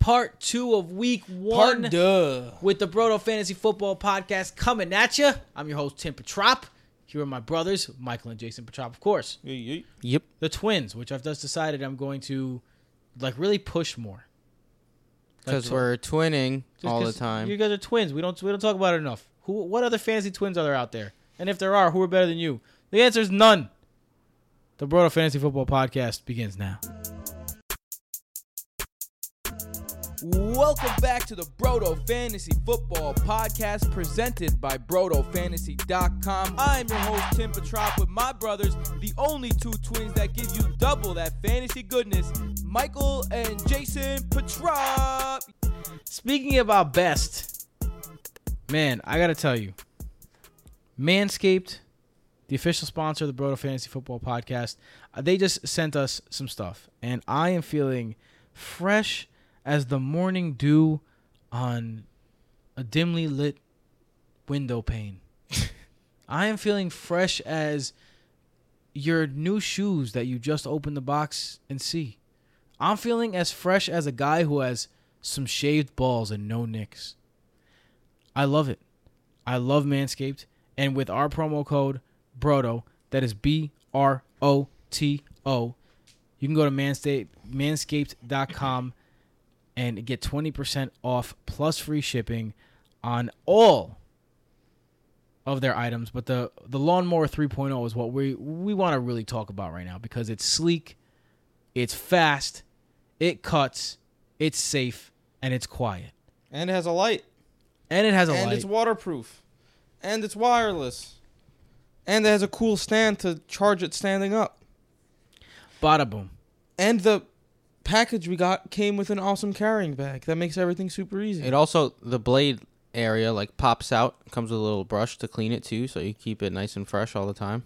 part two of week one Part duh. with the Broto Fantasy Football Podcast coming at you. I'm your host, Tim Petrop. Here are my brothers, Michael and Jason Petrop, of course. Yep. The twins, which I've just decided I'm going to like really push more. Like, Because to- we're twinning just all the 'cause time. You guys are twins. We don't we don't talk about it enough. Who what other fantasy twins are there out there? And if there are, who are better than you? The answer is none. The Broto Fantasy Football Podcast begins now. Welcome back to the Broto Fantasy Football Podcast presented by BrotoFantasy.com. I'm your host, Tim Petrop, with my brothers, the only two twins that give you double that fantasy goodness, Michael and Jason Petrop. Speaking about best, man, I gotta tell you, Manscaped, the official sponsor of the Broto Fantasy Football Podcast, uh, they just sent us some stuff, and I am feeling fresh as the morning dew on a dimly lit window pane. I am feeling fresh as your new shoes that you just opened the box and see. I'm feeling as fresh as a guy who has some shaved balls and no nicks. I love it. I love Manscaped. And with our promo code BROTO, that is B R O T O, you can go to manscaped, manscaped.com and get 20% off plus free shipping on all of their items. But the, the Lawnmower 3.0 is what we, we want to really talk about right now because it's sleek, it's fast, it cuts, it's safe, and it's quiet. And it has a light. And it has a and light. And it's waterproof. And it's wireless. And it has a cool stand to charge it standing up. Bada boom. And the package we got came with an awesome carrying bag that makes everything super easy. It also the blade area like pops out, comes with a little brush to clean it too, so you keep it nice and fresh all the time.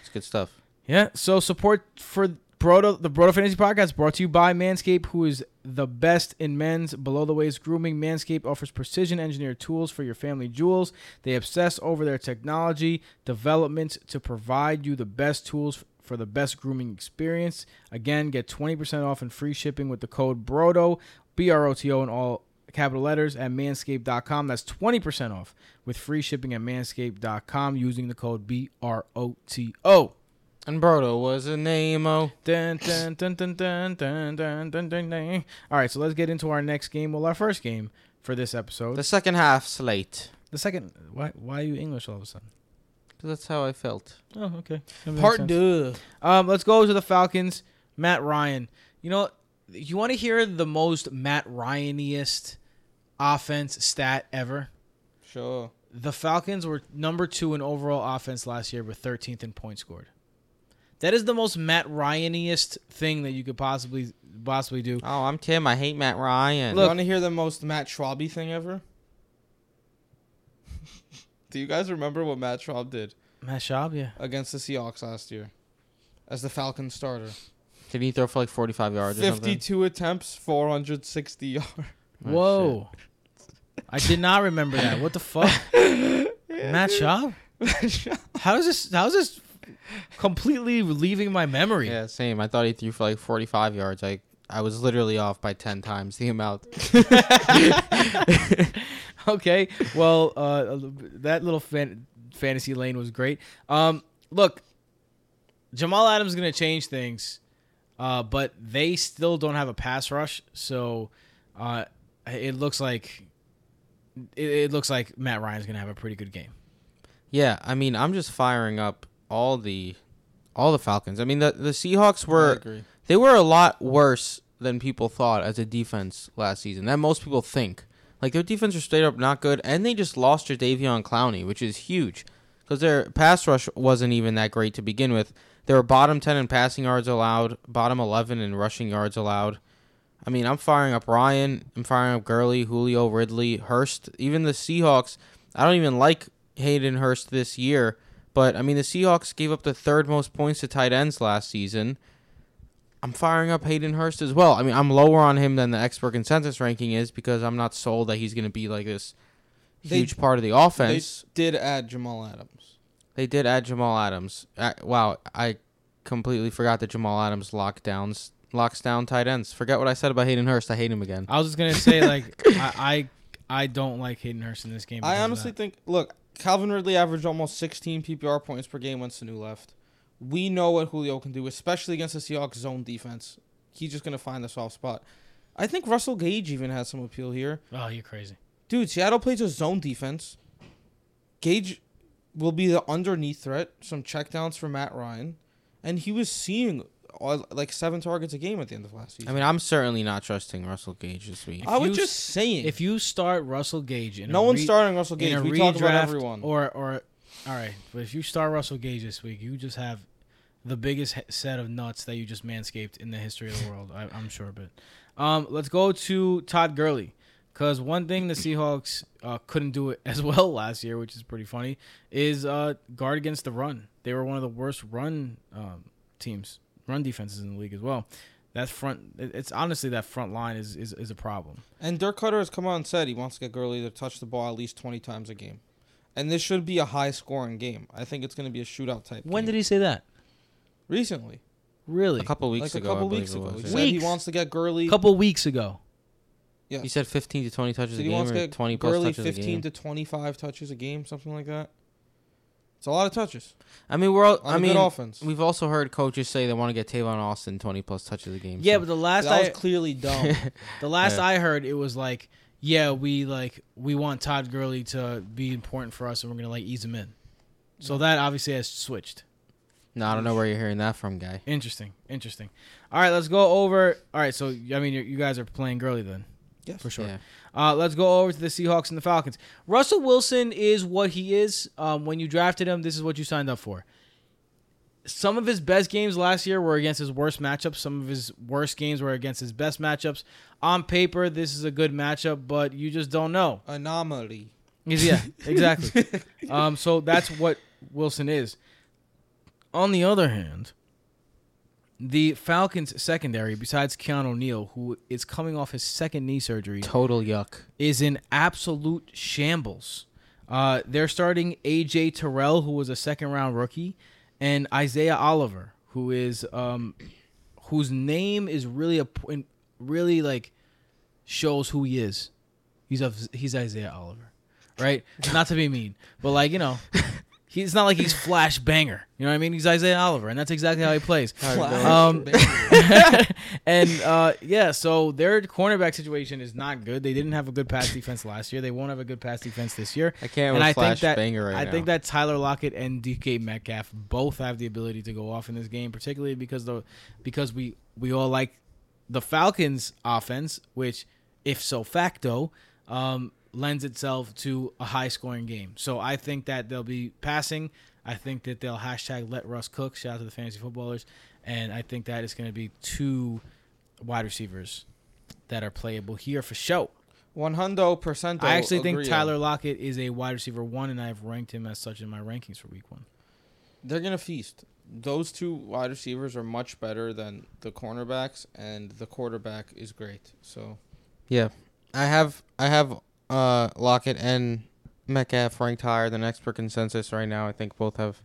It's good stuff. Yeah. So support for Broto, the Broto Fantasy Podcast brought to you by Manscaped, who is the best in men's below the waist grooming. Manscaped offers precision engineered tools for your family jewels. They obsess over their technology developments to provide you the best tools for the best grooming experience. Again, get 20% off and free shipping with the code BROTO, B R O T O, in all capital letters at manscaped.com. That's 20% off with free shipping at manscaped.com using the code B R O T O. And Broto was a name All right, so let's get into our next game. Well, our first game for this episode. The second half slate. The second. Why, why are you English all of a sudden? 'Cause that's how I felt. Oh, okay. That Part sense. duh. Um, let's go to the Falcons. Matt Ryan. You know, you want to hear the most Matt Ryaniest offense stat ever? Sure. The Falcons were number two in overall offense last year, with 13th in points scored. That is the most Matt Ryaniest thing that you could possibly possibly do. Oh, I'm Tim. I hate Matt Ryan. you Look- want to hear the most Matt Schwaby thing ever? Do you guys remember what Matt Schwab did Matt Schaub, yeah. against the Seahawks last year as the Falcons starter? Did he throw for like 45 yards or something? 52 attempts, 460 yards. Oh, Whoa. I did not remember that. What the fuck? Matt Schaub? How is this how is this completely leaving my memory? Yeah, same. I thought he threw for like 45 yards. I I was literally off by 10 times the amount. okay. Well, uh, that little fan- fantasy lane was great. Um, look, Jamal Adams is going to change things, uh, but they still don't have a pass rush, so uh, it looks like it, it looks like Matt Ryan's going to have a pretty good game. Yeah, I mean, I'm just firing up all the all the Falcons. I mean, the the Seahawks were they were a lot worse than people thought as a defense last season. That most people think. Like their defense was straight up not good, and they just lost your Davion Clowney, which is huge, because their pass rush wasn't even that great to begin with. They were bottom ten in passing yards allowed, bottom eleven in rushing yards allowed. I mean, I'm firing up Ryan, I'm firing up Gurley, Julio, Ridley, Hurst, even the Seahawks. I don't even like Hayden Hurst this year, but I mean the Seahawks gave up the third most points to tight ends last season. I'm firing up Hayden Hurst as well. I mean, I'm lower on him than the expert consensus ranking is because I'm not sold that he's going to be like this They- huge part of the offense. They offense. did add Jamal Adams. They, did add Jamal Adams. Uh, wow, I completely forgot that Jamal Adams lockdowns locks down tight ends. Forget what I said about Hayden Hurst. I hate him again. I was just gonna say like I, I I don't like Hayden Hurst in this game. I honestly think, look, Calvin Ridley averaged almost 16 PPR points per game once when Sanu left. We know what Julio can do, especially against the Seahawks zone defense. He's just gonna find the soft spot. I think Russell Gage even has some appeal here. Oh, you're crazy. Dude, Seattle plays a zone defense. Gage will be the underneath threat, some checkdowns for Matt Ryan, and he was seeing all, like seven targets a game at the end of last season. I mean, I'm certainly not trusting Russell Gage this week. I was you just saying. If you start Russell Gage in no a one's re- starting Russell Gage, we talked about everyone. or or all right, but if you start Russell Gage this week, you just have the biggest set of nuts that you just manscaped in the history of the world. I, I'm sure, but um, let's go to Todd Gurley. Because one thing the Seahawks uh, couldn't do it as well last year, which is pretty funny, is uh, guard against the run. They were one of the worst run um, teams, run defenses in the league as well. That front, it's honestly that front line is, is, is a problem. And Dirk Koetter has come out and said he wants to get Gurley to touch the ball at least 20 times a game. And this should be a high scoring game. I think it's going to be a shootout type When game. did he say that? Recently. Really? a couple weeks like ago, a couple I believe weeks it ago. was, He yeah. said he Weeks? wants to get Gurley. A couple weeks ago. yeah. He said 15 to 20 touches said a he game wants to or get 20 plus Gurley touches a 15 to 25 touches a game, something like that. It's a lot of touches I mean, we're all, on I a mean, good offense. we've also heard coaches say they want to get Tavon Austin 20 plus touches a game. Yeah, so- but the last that was I clearly dumb. the last Yeah. I heard, it was like, yeah, we like we want Todd Gurley to be important for us, and we're gonna like ease him in. So that obviously has switched. No, I don't know where you're hearing that from, guy. Interesting, interesting. All right, let's go over. All right, so I mean, you you guys are playing Gurley then, yes. for sure. Yeah. Uh, let's go over to the Seahawks and the Falcons. Russell Wilson is what he is. Um, when you drafted him, this is what you signed up for. Some of his best games last year were against his worst matchups. Some of his worst games were against his best matchups. On paper, this is a good matchup, but you just don't know. Anomaly. Yeah, exactly. um, so that's what Wilson is. On the other hand, the Falcons secondary, besides Keanu O'Neal, who is coming off his second knee surgery, Total yuck. is in absolute shambles. Uh, they're starting AJ Terrell, who was a second round rookie, and Isaiah Oliver, who is um, whose name is really a point, really like shows who he is. He's a, he's Isaiah Oliver, right? Not to be mean, but like you know, he's not like he's flash banger. You know what I mean? He's Isaiah Oliver, and that's exactly how he plays. Um, and uh, yeah, so their cornerback situation is not good. They didn't have a good pass defense last year. They won't have a good pass defense this year. I can't And with I think flash that- banger right I now. think that Tyler Lockett and DK Metcalf both have the ability to go off in this game, particularly because the because we we all like the Falcons offense, which if so facto um, lends itself to a high scoring game. So I think that they'll be passing. I think that they'll hashtag let Russ cook. Shout out to the fantasy footballers, and I think that it's going to be two wide receivers that are playable here for show. One hundo percent. I actually think Tyler Lockett is a wide receiver one, and I've ranked him as such in my rankings for week one. They're gonna feast. Those two wide receivers are much better than the cornerbacks, and the quarterback is great. So Yeah, I have I have uh Lockett and Metcalf ranked higher than expert consensus right now. I think both have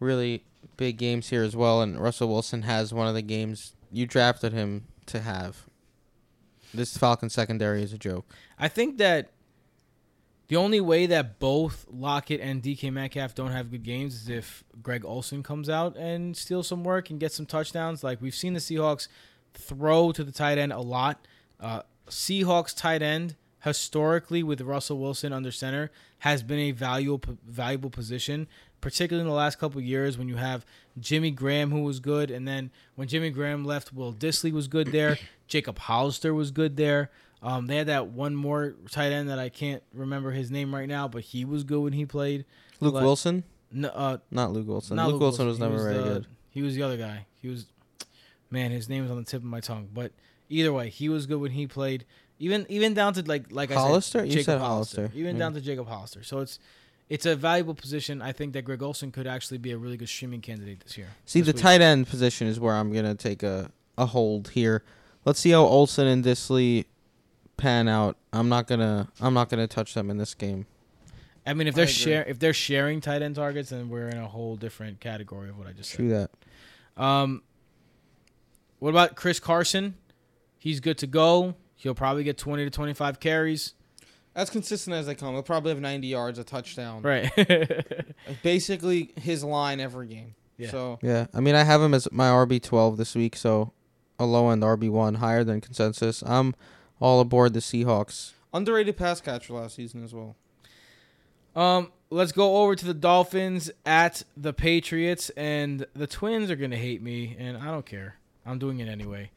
really big games here as well, and Russell Wilson has one of the games you drafted him to have. This Falcon secondary is a joke. I think that the only way that both Lockett and DK Metcalf don't have good games is if Greg Olsen comes out and steals some work and gets some touchdowns. Like we've seen the Seahawks throw to the tight end a lot. Uh, Seahawks tight end historically with Russell Wilson under center has been a valuable valuable position, particularly in the last couple of years when you have Jimmy Graham who was good, and then when Jimmy Graham left, Will Dissly was good there. Jacob Hollister was good there. Um, they had that one more tight end that I can't remember his name right now, but he was good when he played. Luke Like- Wilson, No, uh, not Luke Wilson. not Luke, Wilson was He never very the- good. He was the other guy. He was, man, his name was on the tip of my tongue. But either way, he was good when he played. Even even down to like like Hollister? I said, Hollister? You Jacob said Hollister. Even Yeah. down to Jacob Hollister. So it's it's a valuable position. I think that Greg Olsen could actually be a really good streaming candidate this year. See, this the week. tight end position is where I'm gonna take a a hold here. Let's see how Olsen and Dissly pan out. I'm not gonna I'm not gonna touch them in this game. I mean, if they're share if they're sharing tight end targets, then we're in a whole different category of what I just said. True that. Um, What about Chris Carson? He's good to go. He'll probably get 20 to 25 carries. As consistent as they come, he'll probably have 90 yards, a touchdown. Right. Basically, his line every game. Yeah. So Yeah, I mean, I have him as my RB twelve this week, so a low end RB one, higher than consensus. I'm all aboard the Seahawks. underrated pass catcher last season as well. um, let's go over to the Dolphins at the Patriots, and the Twins are gonna hate me, and I don't care. I'm doing it anyway.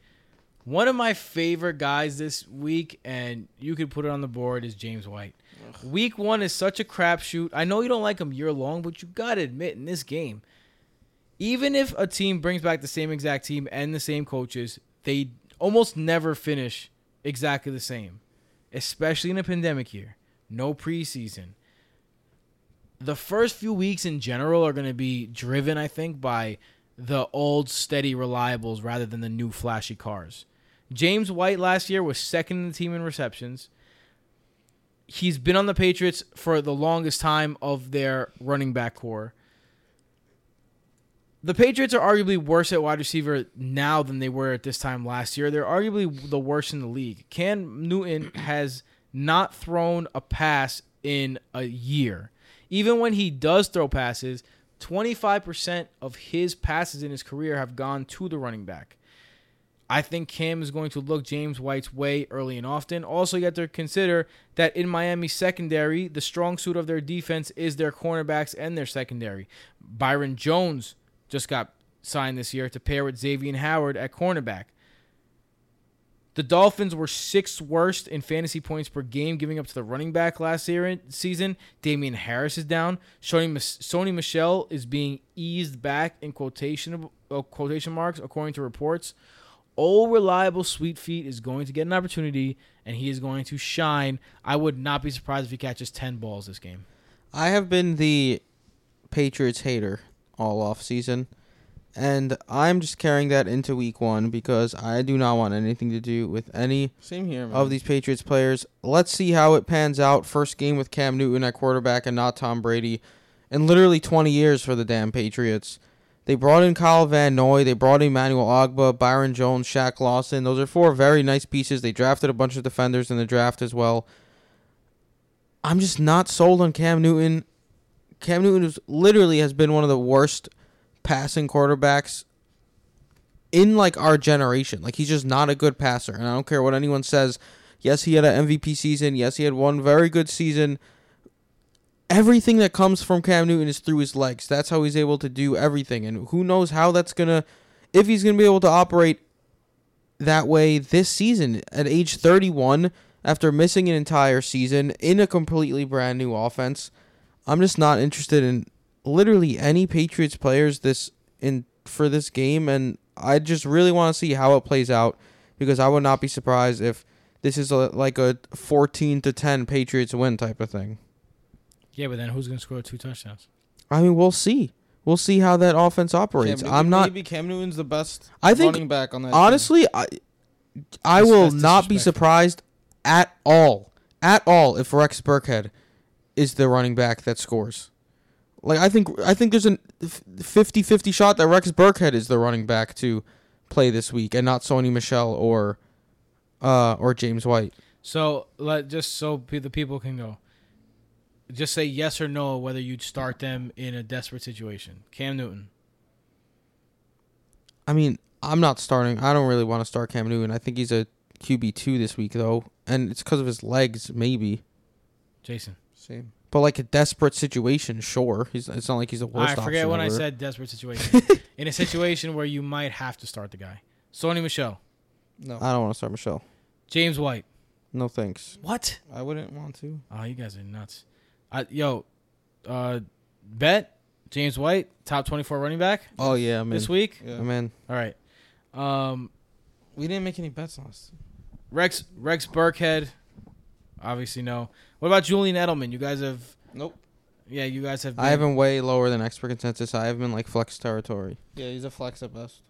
One of my favorite guys this week, and you could put it on the board, is James White. Week one is such a crapshoot. I know you don't like him year long, but you gotta admit in this game, even if a team brings back the same exact team and the same coaches, they almost never finish exactly the same, especially in a pandemic year. No preseason. The first few weeks in general are going to be driven, I think, by the old, steady reliables rather than the new, flashy cars. James White last year was second in the team in receptions. He's been on the Patriots for the longest time of their running back core. The Patriots are arguably worse at wide receiver now than they were at this time last year. They're arguably the worst in the league. Cam Newton has not thrown a pass in a year. Even when he does throw passes, 25% of his passes in his career have gone to the running back. I think Cam is going to look James White's way early and often. Also, you have to consider that in Miami's secondary, the strong suit of their defense is their cornerbacks and their secondary. Byron Jones just got signed this year to pair with Xavier Howard at cornerback. The Dolphins were sixth worst in fantasy points per game, giving up to the running back last year, season. Damien Harris is down. Sony, Sony Michel is being eased back in quotation uh, quotation marks, according to reports. Old reliable Sweet Feet is going to get an opportunity, and he is going to shine. I would not be surprised if he catches ten balls this game. I have been the Patriots hater all off season, and I'm just carrying that into week one because I do not want anything to do with any Same here, man. of these Patriots players. Let's see how it pans out. First game with Cam Newton at quarterback and not Tom Brady in literally 20 years for the damn Patriots. They brought in Kyle Van Noy. They brought in Emmanuel Ogbah, Byron Jones, Shaq Lawson. Those are four very nice pieces. They drafted a bunch of defenders in the draft as well. I'm just not sold on Cam Newton. Cam Newton is, literally has been one of the worst passing quarterbacks in like our generation. Like he's just not a good passer, and I don't care what anyone says. Yes, he had an MVP season. Yes, he had one very good season. Everything that comes from Cam Newton is through his legs. That's how he's able to do everything, and who knows how that's gonna, if he's gonna be able to operate that way this season at age 31 after missing an entire season in a completely brand new offense. I'm just not interested in literally any Patriots players this in for this game and I just really want to see how it plays out because I would not be surprised if this is a, like a 14 to 10 Patriots win type of thing. Yeah, but then who's going to score two touchdowns? I mean, we'll see. We'll see how that offense operates. Cam, I'm not Maybe Cam Newton's the best I think running back on that. team. honestly I I That's- will not be surprised at all. At all if Rex Burkhead is the running back that scores. Like I think I think there's a 50-50 shot that Rex Burkhead is the running back to play this week and not Sony Michel or uh or James White. So let just so the people can know. Just say yes or no whether you'd start them in a desperate situation. Cam Newton. I mean, I'm not starting. I don't really want to start Cam Newton. I think he's a QB2 this week though, and it's cuz of his legs maybe. Jason. Same. But like a desperate situation, sure. He's it's not like he's the worst I forget option when I said desperate situation. in a situation where you might have to start the guy. Sony Michel. No, I don't want to start Michel. James White. No thanks. What? I wouldn't want to. Oh, you guys are nuts. I, yo, uh, bet James White top twenty four running back Oh yeah, I'm in. this week. Yeah. I'm in. All right. Um, We didn't make any bets on last. Rex Rex Burkhead. Obviously no. What about Julian Edelman? You guys have Nope. yeah, you guys have. I have him way lower than expert consensus. I have him in like flex territory. Yeah, he's a flex at best.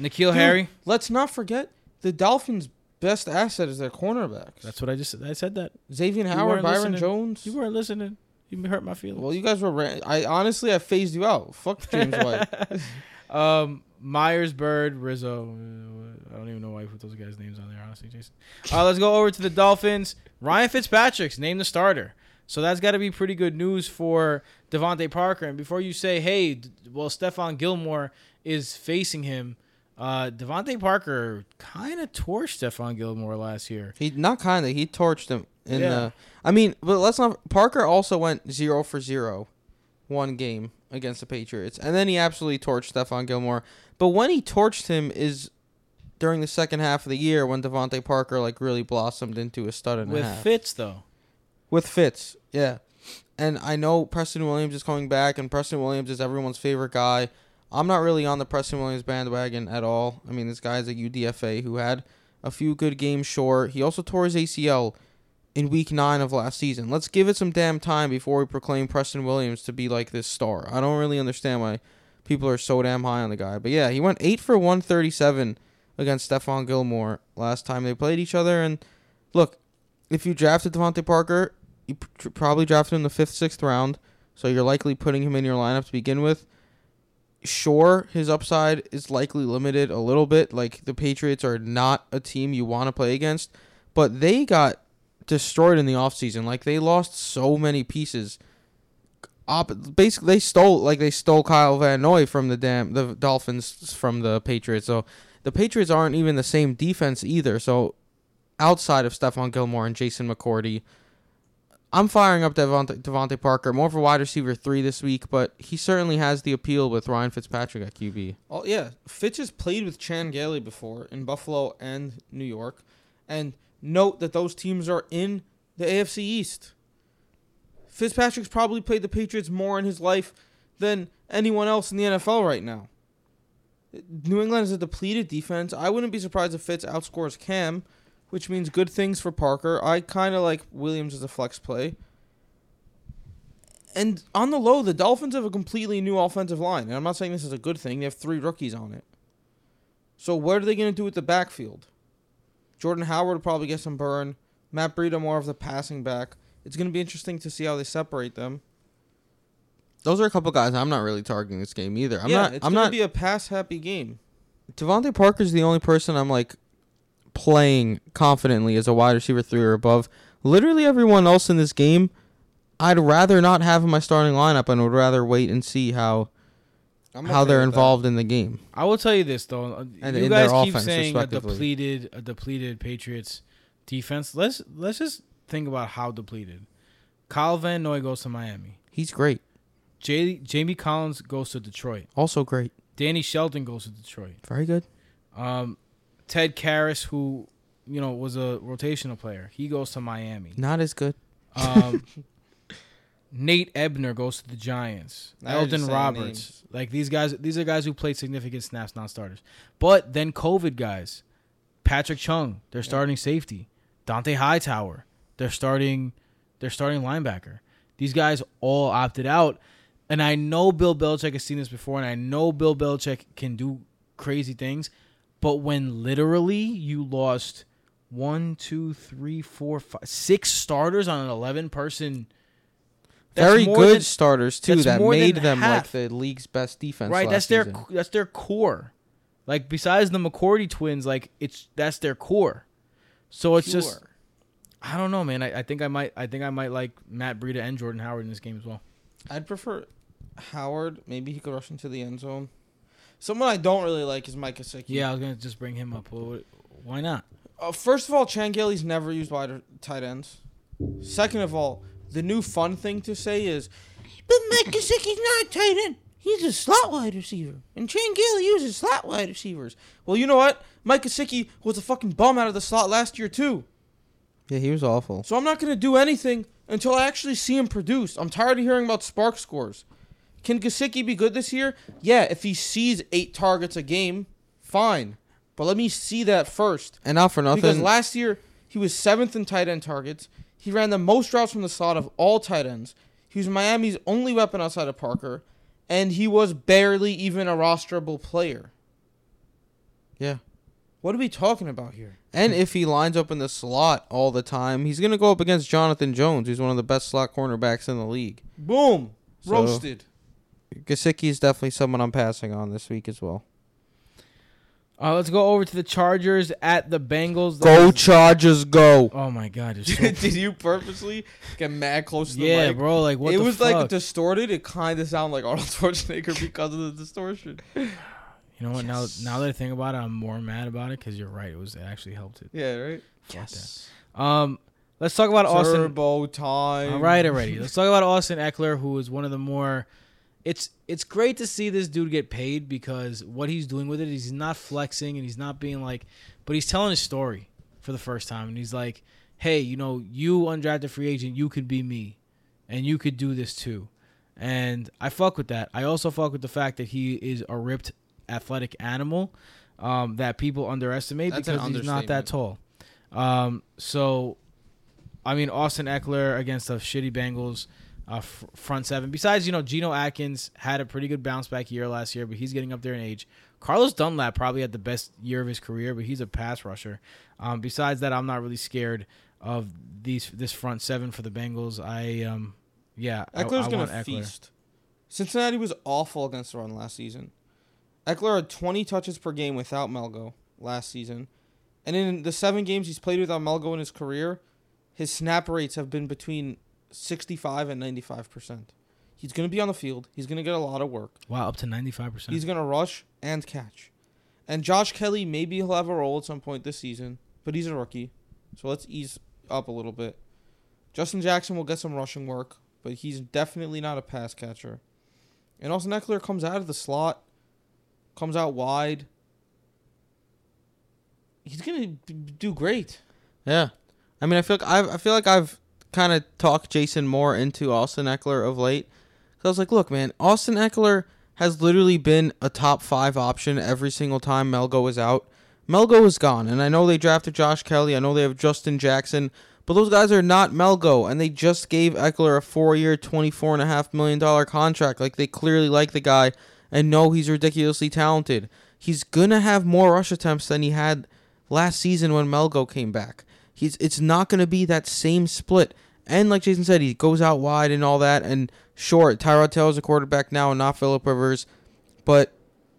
N'Keal Dude. Harry. Let's not forget the Dolphins' best asset is their cornerbacks. That's what I just said. I said that. Xavier Howard, Byron listening. Jones. You weren't listening. You hurt my feelings. well, you guys were. Ra- I honestly, I phased you out. Fuck James White. um, Myers, Bird, Rizzo. I don't even know why you put those guys' names on there, honestly, Jason. Uh, let's go over to the Dolphins. Ryan Fitzpatrick's named the starter. So that's got to be pretty good news for DeVante Parker. And before you say, hey, well, Stephon Gilmore is facing him, uh, DeVante Parker kind of torched Stephon Gilmore last year. He not kind of he torched him in Yeah. the. I mean, but let's not. Parker also went zero for zero, one game against the Patriots, and then he absolutely torched Stephon Gilmore. But when he torched him is during the second half of the year when DeVante Parker like really blossomed into a stud and a With half. Fitz, though. with Fitz, yeah. And I know Preston Williams is coming back, and Preston Williams is everyone's favorite guy. I'm not really on the Preston Williams bandwagon at all. I mean, this guy's a UDFA who had a few good games short. He also tore his ACL in week nine of last season. Let's give it some damn time before we proclaim Preston Williams to be like this star. I don't really understand why people are so damn high on the guy. But yeah, he went 8 for 137 against Stephon Gilmore last time they played each other. And look, if you drafted DeVante Parker, you probably drafted him in the fifth, sixth round, so you're likely putting him in your lineup to begin with. Sure, his upside is likely limited a little bit. Like the Patriots are not a team you want to play against, but they got destroyed in the offseason. Like they lost so many pieces. Op- basically, they stole like they stole Kyle Van Noy from the damn the Dolphins from the Patriots. So the Patriots aren't even the same defense either. So outside of Stephon Gilmore and Jason McCourty. I'm firing up DeVante, DeVante Parker, more a wide receiver three this week, but he certainly has the appeal with Ryan Fitzpatrick at QB. Oh yeah, Fitz has played with Chan Gailey before in Buffalo and New York, and note that those teams are in the AFC East. Fitzpatrick's probably played the Patriots more in his life than anyone else in the NFL right now. New England is a depleted defense. I wouldn't be surprised if Fitz outscores Cam, which means good things for Parker. I kind of like Williams as a flex play. And on the low, the Dolphins have a completely new offensive line. And I'm not saying this is a good thing. They have three rookies on it. So what are they going to do with the backfield? Jordan Howard will probably get some burn. Matt Breida more of the passing back. It's going to be interesting to see how they separate them. Those are a couple guys I'm not really targeting this game either. I'm yeah, not. it's I'm going to not. be a pass happy game. DeVante Parker's the only person I'm like playing confidently as a wide receiver three or above. Literally everyone else in this game, I'd rather not have in my starting lineup and would rather wait and see how how they're with that. involved in the game. I will tell you this though, And you in their guys keep offense, saying a depleted, a depleted Patriots defense. Let's let's just think about how depleted. Kyle Van Noy goes to Miami. He's great. J- Jamie Collins goes to Detroit. Also great. Danny Shelton goes to Detroit. Very good. Um, Ted Karras, who you know was a rotational player, he goes to Miami. Not as good. Um, Nate Ebner goes to the Giants. Now Elandon Roberts, names. like these guys, these are guys who played significant snaps, non-starters. But then COVID guys, Patrick Chung, their starting safety, Dont'a Hightower, they're starting, they're starting linebacker. These guys all opted out, and I know Bill Belichick has seen this before, and I know Bill Belichick can do crazy things. But when literally you lost one, two, three, four, five, six starters on an eleven-person, Very good than- starters too that made them half. like the league's best defense. right? That's their season. that's their core. Like besides the McCourty twins, like it's that's their core. So it's just I don't know, man. I, I think I might I think I might like Matt Breida and Jordan Howard in this game as well. I'd prefer Howard. Maybe he could rush into the end zone. Someone I don't really like is Mike Gesicki. Yeah, I was gonna just bring him up. Well, why not? Uh, first of all, Chan Gailey's never used wide tight ends. Second of all, the new fun thing to say is, but Mike Gesicki's not a tight end. He's a slot wide receiver. And Chan Gailey uses slot wide receivers. Well, you know what? Mike Gesicki was a fucking bum out of the slot last year, too. Yeah, he was awful. So I'm not going to do anything until I actually see him produce. I'm tired of hearing about spark scores. Can Gesicki be good this year? Yeah, if he sees eight targets a game, fine. But let me see that first. And not for nothing. Because last year he was seventh in tight end targets. He ran the most routes from the slot of all tight ends. He was Miami's only weapon outside of Parker, and he was barely even a rosterable player. yeah. What are we talking about here? And if he lines up in the slot all the time, he's gonna go up against Jonathan Jones, who's one of the best slot cornerbacks in the league. Boom, So- roasted. Gesicki is definitely someone I'm passing on this week as well. Uh, let's go over to the Chargers at the Bengals. That Go Chargers, go! Oh my God! So Did you purposely get mad close to the yeah, mic? bro. Like what? it was fuck? like distorted. It kind of sounded like Arnold Schwarzenegger because of the distortion. you know what? Yes. Now, now that I think about it, I'm more mad about it because you're right. It was it actually helped it. Yeah, right. Fuck that. Um, let's talk about Austin. Turbo time. All right, already. Let's talk about Austin Ekeler, who is one of the more. It's it's great to see this dude get paid because what he's doing with it, he's not flexing and he's not being like, but he's telling his story for the first time, and he's like, "Hey, you know, you undrafted free agent, you could be me, and you could do this too." And I fuck with that. I also fuck with the fact that he is a ripped, athletic animal um, that people underestimate That's because he's not that tall. Um, so, I mean, Austin Ekeler against the shitty Bengals uh, f- front seven. Besides, you know, Geno Atkins had a pretty good bounce back year last year, but he's getting up there in age. Carlos Dunlap probably had the best year of his career, but he's a pass rusher. Um, besides that, I'm not really scared of these this front seven for the Bengals. I um, yeah, Ekeler's I gonna Ekeler. feast. Cincinnati was awful against the run last season. Ekeler had 20 touches per game without Melgo last season, and in the seven games he's played without Melgo in his career, his snap rates have been between 65 and 95 percent. He's gonna be on the field. He's gonna get a lot of work. Wow, up to 95 percent. He's gonna rush and catch. And Josh Kelly, maybe he'll have a role at some point this season, but he's a rookie, so let's ease up a little bit. Justin Jackson will get some rushing work, but he's definitely not a pass catcher. And Austin Ekeler comes out of the slot, comes out wide. He's gonna do great. Yeah, I mean, I feel like I've, I feel like I've kind of talked Jason Moore into Austin Ekeler of late. Cause I was like, look, man, Austin Ekeler has literally been a top five option every single time Melgo was out. Melgo is gone, and I know they drafted Josh Kelly. I know they have Justin Jackson, but those guys are not Melgo, and they just gave Ekeler a four-year, twenty-four and a half million dollar contract. Like they clearly like the guy and know he's ridiculously talented. He's gonna have more rush attempts than he had last season when Melgo came back. He's it's not going to be that same split. And like Jason said, he goes out wide and all that. And sure, Tyrod Taylor is a quarterback now, and not Philip Rivers, but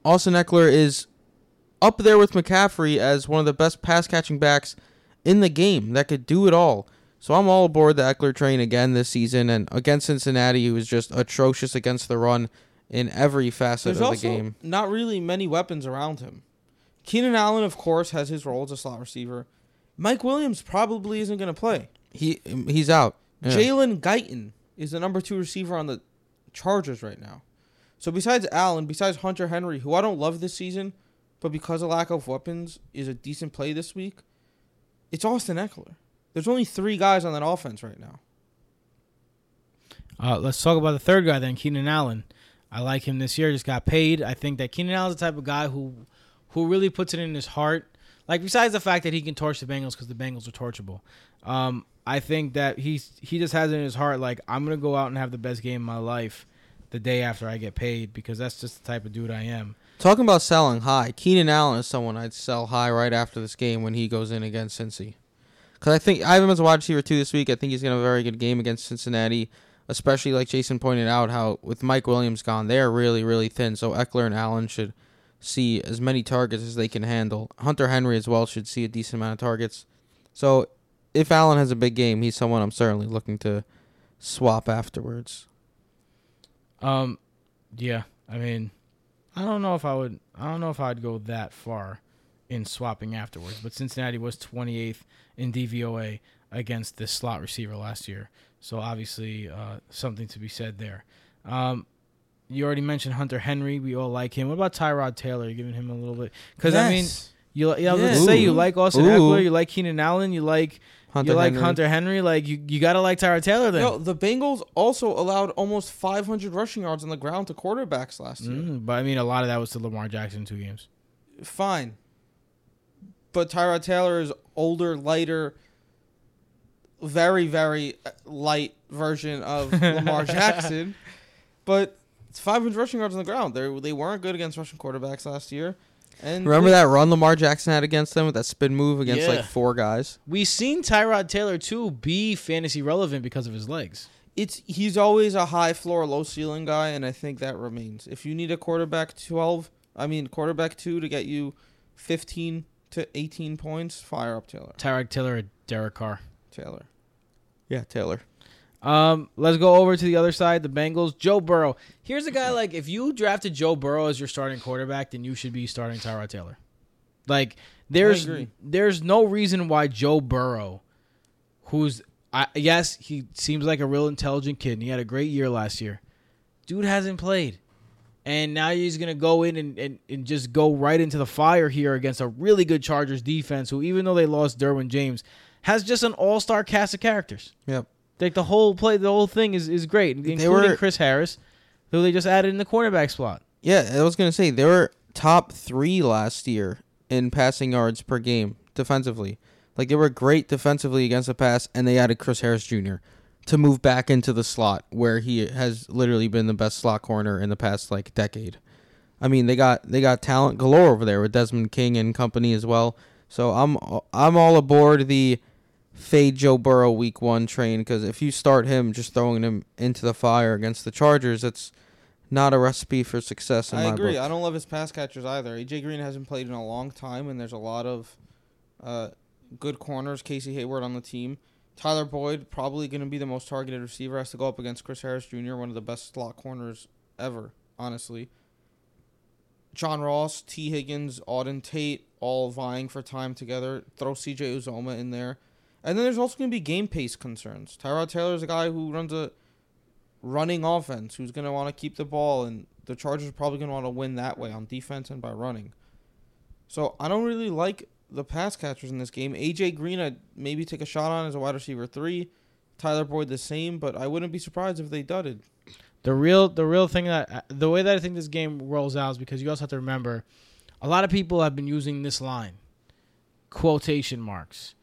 Austin Ekeler is up there with McCaffrey as one of the best pass catching backs in the game that could do it all. So I'm all aboard the Ekeler train again this season, and against Cincinnati, who was just atrocious against the run in every facet There's of the also game. not really many weapons around him. Keenan Allen, of course, has his role as a slot receiver. Mike Williams probably isn't going to play. He he's out. Yeah. Jalen Guyton is the number two receiver on the Chargers right now. So besides Allen, besides Hunter Henry, who I don't love this season, but because of lack of weapons is a decent play this week, it's Austin Eckler. There's only three guys on that offense right now. Uh, let's talk about the third guy then, Keenan Allen. I like him this year. Just got paid. I think that Keenan Allen's the type of guy who, who really puts it in his heart. Like besides the fact that he can torch the Bengals because the Bengals are torchable, um, I think that he's he just has it in his heart. Like I'm gonna go out and have the best game of my life, the day after I get paid because that's just the type of dude I am. Talking about selling high, Keenan Allen is someone I'd sell high right after this game when he goes in against Cincy. Because I think I have him as a wide receiver two this week. I think he's going to have a very good game against Cincinnati, especially like Jason pointed out, how with Mike Williams gone, they're really, really thin. So Ekeler and Allen should see as many targets as they can handle. Hunter Henry as well should see a decent amount of targets. So if Allen has a big game, he's someone I'm certainly looking to swap afterwards. Um, yeah. I mean, I don't know if I would. I don't know if I'd go that far in swapping afterwards. But Cincinnati was 28th in DVOA against this slot receiver last year, so obviously uh, something to be said there. Um, you already mentioned Hunter Henry. We all like him. What about Tyrod Taylor? You're giving him a little bit because I mean, you yeah, let's Yes. say you like Austin Ooh. Ekeler, you like Keenan Allen, you like Hunter you like Henry. Hunter Henry. Like you, you gotta like Tyrod Taylor then. No, the Bengals also allowed almost 500 rushing yards on the ground to quarterbacks last year. Mm, but I mean, a lot of that was to Lamar Jackson in two games. Fine. But Tyrod Taylor is older, lighter, very, very uh, light version of Lamar Jackson. But it's 500 rushing yards on the ground. They they weren't good against rushing quarterbacks last year. And Remember that run Lamar Jackson had against them with that spin move against Yeah. like four guys? We've seen Tyrod Taylor too be fantasy relevant because of his legs. It's he's always a high floor, low ceiling guy, and I think that remains. If you need a quarterback 12, I mean quarterback two to get you fifteen to eighteen points. Fire up Taylor. Tyrod Taylor or Derek Carr. Taylor. Yeah, Taylor. Um, let's go over to the other side, the Bengals. Joe Burrow. Here's a guy like if you drafted Joe Burrow as your starting quarterback, then you should be starting Tyrod Taylor. Like there's there's no reason why Joe Burrow, who's I yes he seems like a real intelligent kid and he had a great year last year. Dude hasn't played. And now he's gonna go in and, and, and just go right into the fire here against a really good Chargers defense, who even though they lost Derwin James, has just an all star cast of characters. Yep. Like the whole play, the whole thing is, is great, including were- Chris Harris, who they just added in the cornerback slot. Yeah, I was gonna say they were top three last year in passing yards per game defensively. Like they were great defensively against the pass, and they added Chris Harris Jr. to move back into the slot where he has literally been the best slot corner in the past like decade. I mean, they got they got talent galore over there with Desmond King and company as well. So I'm I'm all aboard the fade Joe Burrow week one train because if you start him just throwing him into the fire against the Chargers, it's not a recipe for success in I my agree. book. I don't love his pass catchers either. AJ Green hasn't played in a long time, and there's a lot of uh, good corners. Casey Hayward on the team. Tyler Boyd probably going to be the most targeted receiver. Has to go up against Chris Harris Jr., one of the best slot corners ever, honestly. John Ross, Tee Higgins, Auden Tate, all vying for time together. Throw C.J. Uzomah in there, and then there's also going to be game pace concerns. Tyrod Taylor is a guy who runs a running offense who's going to want to keep the ball, and the Chargers are probably going to want to win that way on defense and by running. So I don't really like the pass catchers in this game. AJ Green, I'd maybe take a shot on as a wide receiver three. Tyler Boyd the same, but I wouldn't be surprised if they dudded. The real the real thing that uh, the way that I think this game rolls out is because you also have to remember, a lot of people have been using this line, quotation marks.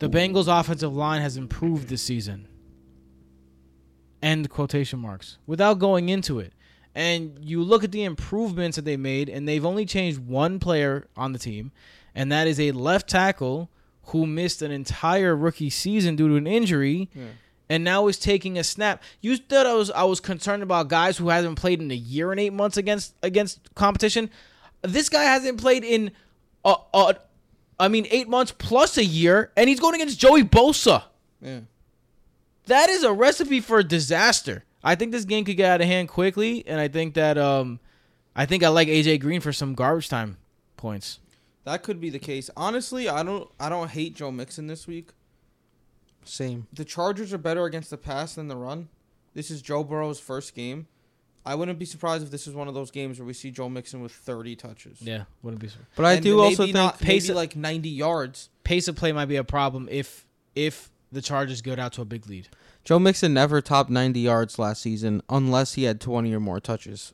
The Bengals' offensive line has improved this season. End quotation marks. Without going into it. And you look at the improvements that they made, and they've only changed one player on the team, and that is a left tackle who missed an entire rookie season due to an injury and now is taking a snap. You thought I was I was concerned about guys who hasn't played in a year and eight months against against competition. This guy hasn't played in uh, uh I mean eight months plus a year, and he's going against Joey Bosa. Yeah. That is a recipe for disaster. I think this game could get out of hand quickly, and I think that um I think I like AJ Green for some garbage time points. That could be the case. Honestly, I don't I don't hate Joe Mixon this week. Same. The Chargers are better against the pass than the run. This is Joe Burrow's first game. I wouldn't be surprised if this is one of those games where we see Joe Mixon with 30 touches. Yeah, wouldn't be surprised. But I And do maybe also think not, pace- maybe like 90 yards. Pace of play might be a problem if if the Chargers go out to a big lead. Joe Mixon never topped 90 yards last season unless he had 20 or more touches.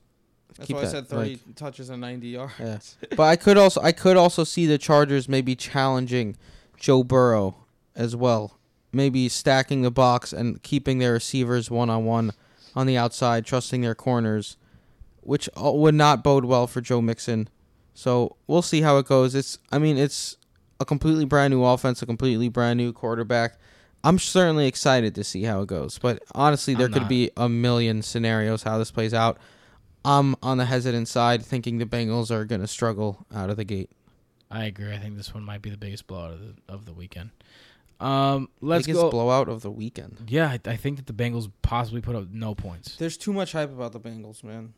That's Keep why I said 30 touches and 90 yards. Yeah. but I could also I could also see the Chargers maybe challenging Joe Burrow as well. Maybe stacking the box and keeping their receivers one on one on the outside, trusting their corners, which uh, would not bode well for Joe Mixon. So we'll see how it goes. It's I mean it's a completely brand new offense, a completely brand new quarterback. I'm certainly excited to see how it goes, but honestly, there I'm could not. be a million scenarios how this plays out. I'm on the hesitant side, thinking the Bengals are going to struggle out of the gate. I agree. I think this one might be the biggest blowout of the of the weekend. Um, let's Biggest go. blowout of the weekend. yeah, I, I think that the Bengals possibly put up no points. There's too much hype about the Bengals, man.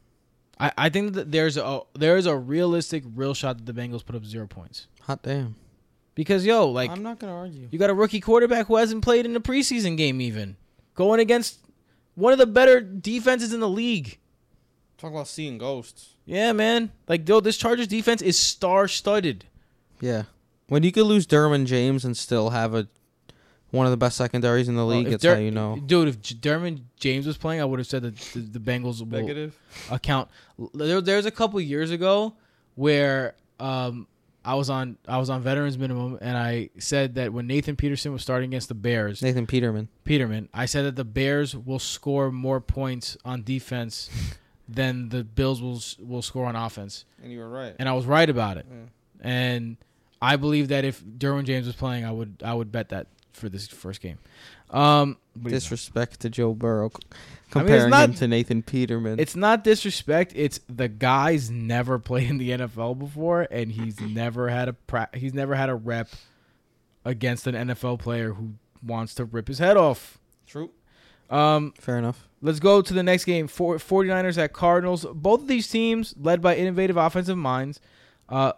I, I think that there's a there is a realistic, real shot that the Bengals put up zero points Hot damn. because yo, like I'm not going to argue. you got a rookie quarterback who hasn't played in a preseason game even going against one of the better defenses in the league. Talk about seeing ghosts. Yeah, man. Like, yo, this Chargers defense is star studded. Yeah. When you could lose Derwin James and still have a one of the best secondaries in the league, if that's Der- how you know. Dude, if J- Derwin James was playing, I would have said that the, the Bengals will Negative. account. There, there's a couple years ago where um, I was on I was on veterans minimum, and I said that when Nathan Peterson was starting against the Bears, Nathan Peterman. Peterman, I said that the Bears will score more points on defense than the Bills will will score on offense, And you were right. and I was right about it. Yeah. And I believe that if Derwin James was playing, I would I would bet that for this first game. Um, but he's not. Disrespect to Joe Burrow, c- I mean, comparing not- him to Nathan Peterman. It's not disrespect. It's the guy's never played in the NFL before, and he's never had a pra- he's never had a rep against an NFL player who wants to rip his head off. True. Um, Fair enough. let's go to the next game. For 49ers at Cardinals. Both of these teams led by innovative offensive minds. Uh,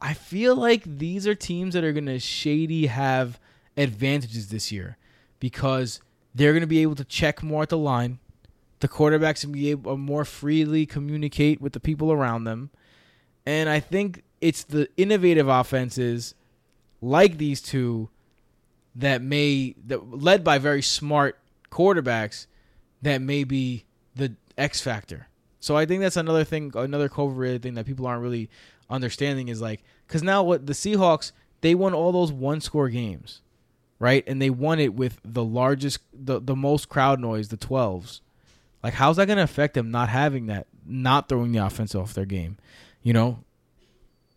I feel like these are teams that are going to shady have advantages this year because they're going to be able to check more at the line. The quarterbacks can be able to uh, more freely communicate with the people around them. And I think it's the innovative offenses like these two that may that led by very smart quarterbacks that may be the X factor. So I think that's another thing, another COVID thing that people aren't really understanding is like, because now what the Seahawks they won all those one score games, right? And they won it with the largest, the the most crowd noise, the twelves. Like, how's that going to affect them not having that, not throwing the offense off their game, you know,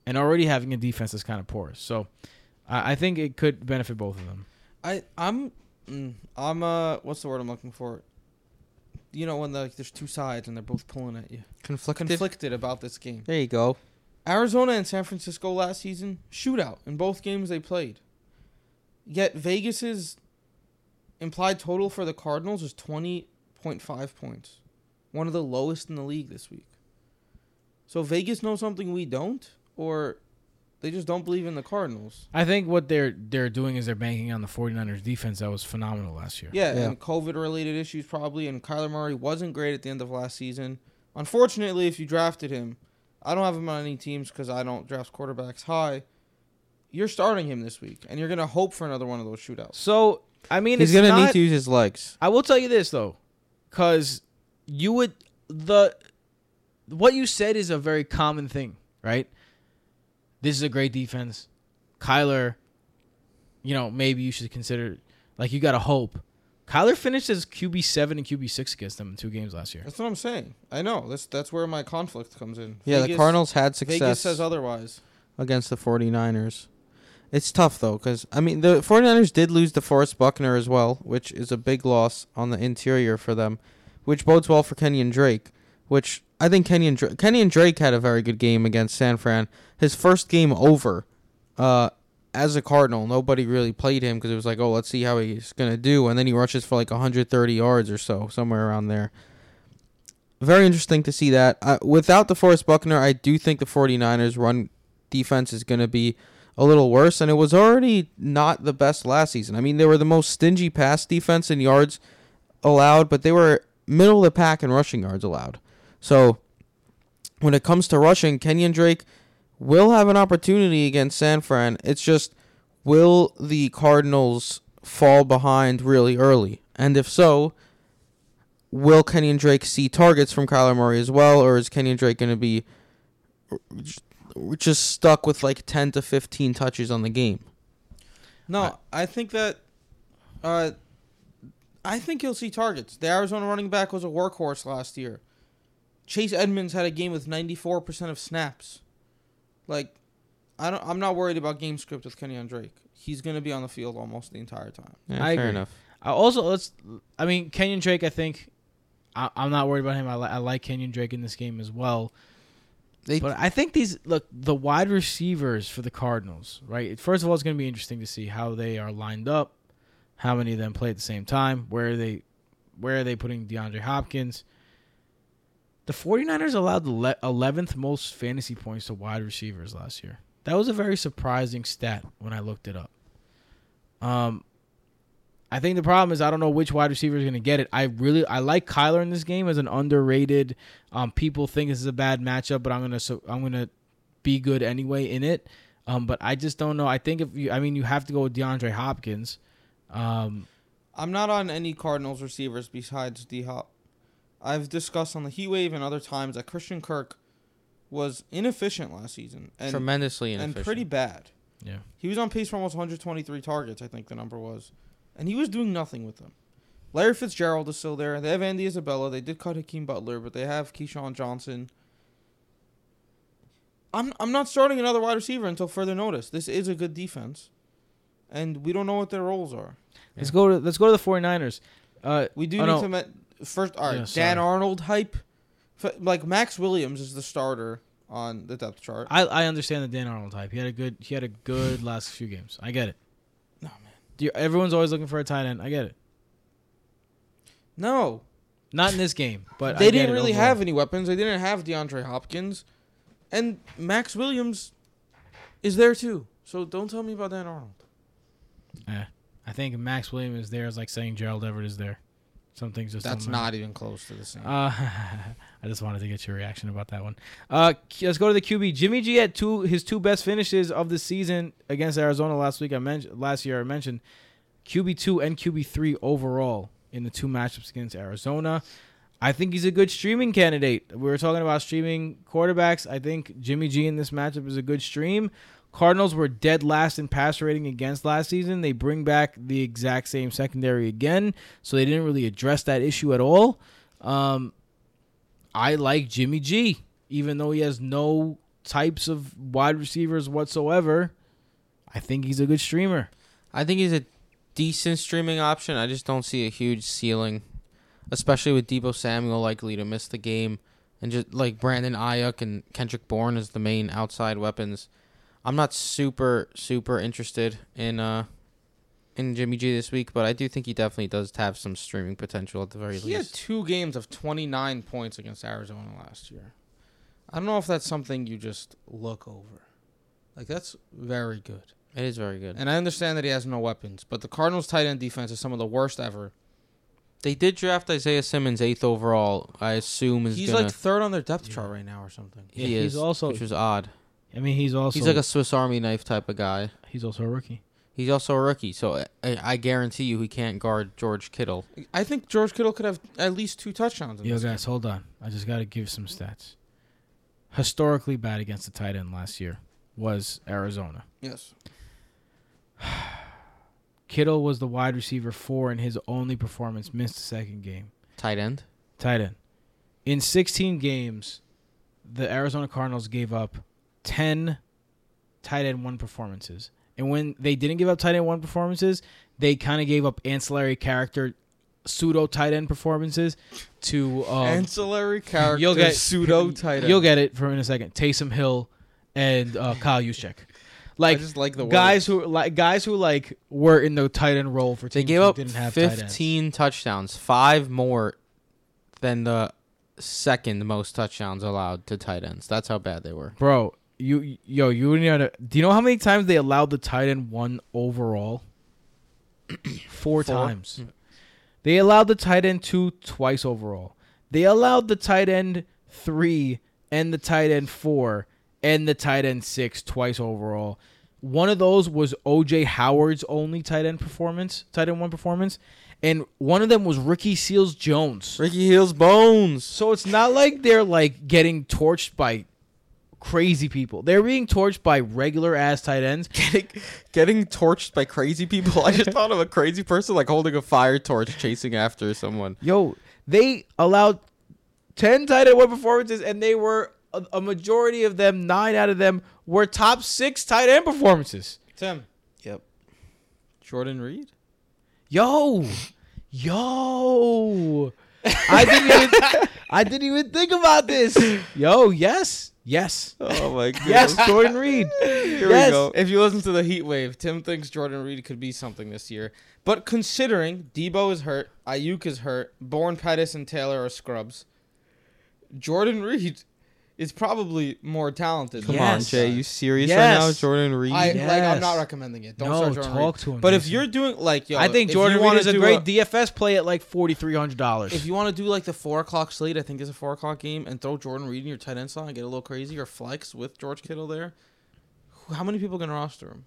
and already having a defense that's kind of porous. So I, I think it could benefit both of them. I I'm mm, I'm uh what's the word I'm looking for? You know when the, like, there's two sides and they're both pulling at you. Conflicted. Conflicted about this game. There you go. Arizona and San Francisco last season shootout in both games they played. Yet Vegas's implied total for the Cardinals is 20.5 points. One of the lowest in the league this week. So Vegas knows something we don't or they just don't believe in the Cardinals. I think what they're they're doing is they're banking on the 49ers defense that was phenomenal last year. Yeah, Yeah. and COVID related issues probably and Kyler Murray wasn't great at the end of last season. Unfortunately, if you drafted him, I don't have him on any teams cuz I don't draft quarterbacks high. You're starting him this week and you're going to hope for another one of those shootouts. So I mean, He's it's gonna not, need to use his legs. I will tell you this though, because you would the what you said is a very common thing, right? This is a great defense, Kyler. You know, maybe you should consider like you got to hope. Kyler finished as QB seven and QB six against them in two games last year. That's what I'm saying. I know. That's that's where my conflict comes in. Yeah, the Vegas- Cardinals had success Vegas says otherwise. against the 49ers. It's tough though cuz I mean the 49ers did lose to Forrest Buckner as well, which is a big loss on the interior for them, which bodes well for Kenyon Drake, which I think Kenyon Dra- Kenyon Drake had a very good game against San Fran. His first game over uh as a Cardinal, nobody really played him because it was like, oh, let's see how he's gonna do, and then he rushes for like 130 yards or so, somewhere around there. Very interesting to see that. Uh, without the Forrest Buckner, I do think the 49ers run defense is to be a little worse, and it was already not the best last season. I mean, they were the most stingy pass defense in yards allowed, but they were middle of the pack in rushing yards allowed. So when it comes to rushing, Kenyon Drake will have an opportunity against San Fran. It's just will the Cardinals fall behind really early? And if so, will Kenyon Drake see targets from Kyler Murray as well, or is Kenyon Drake going to be just stuck with like 10 to 15 touches on the game? No, I think that uh I think you'll see targets. The Arizona running back was a workhorse last year. Chase Edmonds had a game with 94% of snaps. Like I don't I'm not worried about game script with Kenyon Drake. He's going to be on the field almost the entire time. Yeah, I fair agree. enough. I also let's. I mean, Kenyon Drake. I think I, I'm not worried about him. I, li- I like Kenyon Drake in this game as well. They, But I think these look the wide receivers for the Cardinals, right? First of all, it's going to be interesting to see how they are lined up, how many of them play at the same time, where are they where are they putting DeAndre Hopkins? The 49ers allowed the 11th most fantasy points to wide receivers last year. That was a very surprising stat when I looked it up. Um I think the problem is I don't know which wide receiver is going to get it. I really I like Kyler in this game as an underrated. Um, people think this is a bad matchup, but I'm gonna so I'm gonna be good anyway in it. Um, but I just don't know. I think if you, I mean, you have to go with DeAndre Hopkins. Um, I'm not on any Cardinals receivers besides D Hop. I've discussed on the Heat Wave and other times that Christian Kirk was inefficient last season and tremendously inefficient, and pretty bad. yeah, He was on pace for almost 123 targets, I think the number was. And he was doing nothing with them. Larry Fitzgerald is still there. They have Andy Isabella. They did cut Hakeem Butler, but they have KeeSean Johnson. I'm I'm not starting another wide receiver until further notice. This is a good defense. and we don't know what their roles are. Let's go to let's go to the 49ers. Uh, We do Oh, need no. to met first. All right, Yeah. Dan Arnold hype. Like Maxx Williams is the starter on the depth chart. I I understand the Dan Arnold type. He had a good he had a good last few games. I get it. No man. Do you- everyone's always looking for a tight end. I get it. No, Not in this game, but they didn't really overall. have any weapons. They didn't have DeAndre Hopkins, and Maxx Williams is there too. So don't tell me about Dan Arnold. Eh, I think Maxx Williams is there is like saying Gerald Everett is there. Some things just That's don't even close to the same. Uh, I just wanted to get your reaction about that one. Uh, let's go to the QB. Jimmy G had two his two best finishes of the season against Arizona last week. I mentioned last year. I mentioned QB two and QB three overall in the two matchups against Arizona. I think he's a good streaming candidate. We were talking about streaming quarterbacks. I think Jimmy G in this matchup is a good stream. Cardinals were dead last in pass rating against last season. They bring back the exact same secondary again, so they didn't really address that issue at all. Um, I like Jimmy G, even though he has no types of wide receivers whatsoever. I think he's a good streamer. I think he's a decent streaming option. I just don't see a huge ceiling, especially with Deebo Samuel likely to miss the game, and just like Brandon Aiyuk and Kendrick Bourne as the main outside weapons. I'm not super super interested in uh in Jimmy G this week, but I do think he definitely does have some streaming potential at the very least. he had two games of 29 points against Arizona last year. I don't know if that's something you just look over. Like that's very good. It is very good. And I understand that he has no weapons, but the Cardinals' tight end defense is some of the worst ever. They did draft Isaiah Simmons eighth overall. I assume is He's gonna. like third on their depth Yeah. chart right now or something. he Yeah, is he's also- which was odd. I mean, he's also He's like a Swiss Army knife type of guy. he's also a rookie. He's also a rookie, so I, I guarantee you he can't guard George Kittle. I think George Kittle could have at least two touchdowns. In Yo, this guys, hold on. I just got to give some stats. Historically bad against the tight end last year was Arizona. Yes. Kittle was the wide receiver four in his only performance, missed the second game. Tight end. Tight end. In 16 games, the Arizona Cardinals gave up 10 tight end one performances. And when they didn't give up tight end one performances, they kind of gave up ancillary character pseudo tight end performances to um, Ancillary character you'll get pseudo tight end. You'll get it for in a second. Taysom Hill and uh, Kyle Juszczyk. I Like just like the guys who like guys who like were in the tight end role for They gave who up didn't have tight 15 touchdowns, five more than the second most touchdowns allowed to tight ends. That's how bad they were. Bro, you yo, you need to. Do you know how many times they allowed the tight end one overall? Four, Four. times. They allowed the tight end two twice overall. They allowed the tight end three and the tight end four and the tight end six twice overall. One of those was OJ Howard's only tight end performance, tight end one performance, and one of them was Ricky Seals Jones. Ricky Heels bones. So it's not like they're like getting torched by crazy people. They're being torched by regular ass tight ends. Getting, getting torched by crazy people. I just thought of a crazy person like holding a fire torch chasing after someone. Yo, they allowed 10 tight end one performances and they were a, a majority of them, 9 out of them were top 6 tight end performances. Tim. Yep. Jordan Reed. Yo. Yo. I didn't even I didn't even think about this. Yo, yes. Yes. Oh my god. Yes, Jordan Reed. Here yes. we go. If you listen to the Heat Wave, Tim thinks Jordan Reed could be something this year. But considering Deebo is hurt, Aiyuk is hurt, Bourne, Pettis, and Taylor are scrubs, Jordan Reed is probably more talented. Come than on, Yes. Jay. You serious Yes. right now, Jordan Reed? I like. I'm Yes. not recommending it. Don't no, start Jordan talk Reed. to him. But if you're doing like, yo, I think if Jordan you Reed wanna is a do great DFS play at like forty three hundred dollars. If you want to do like the four o'clock slate, I think there's a four o'clock game, and throw Jordan Reed in your tight end slot and get a little crazy or flex with George Kittle there. who- How many people can roster him?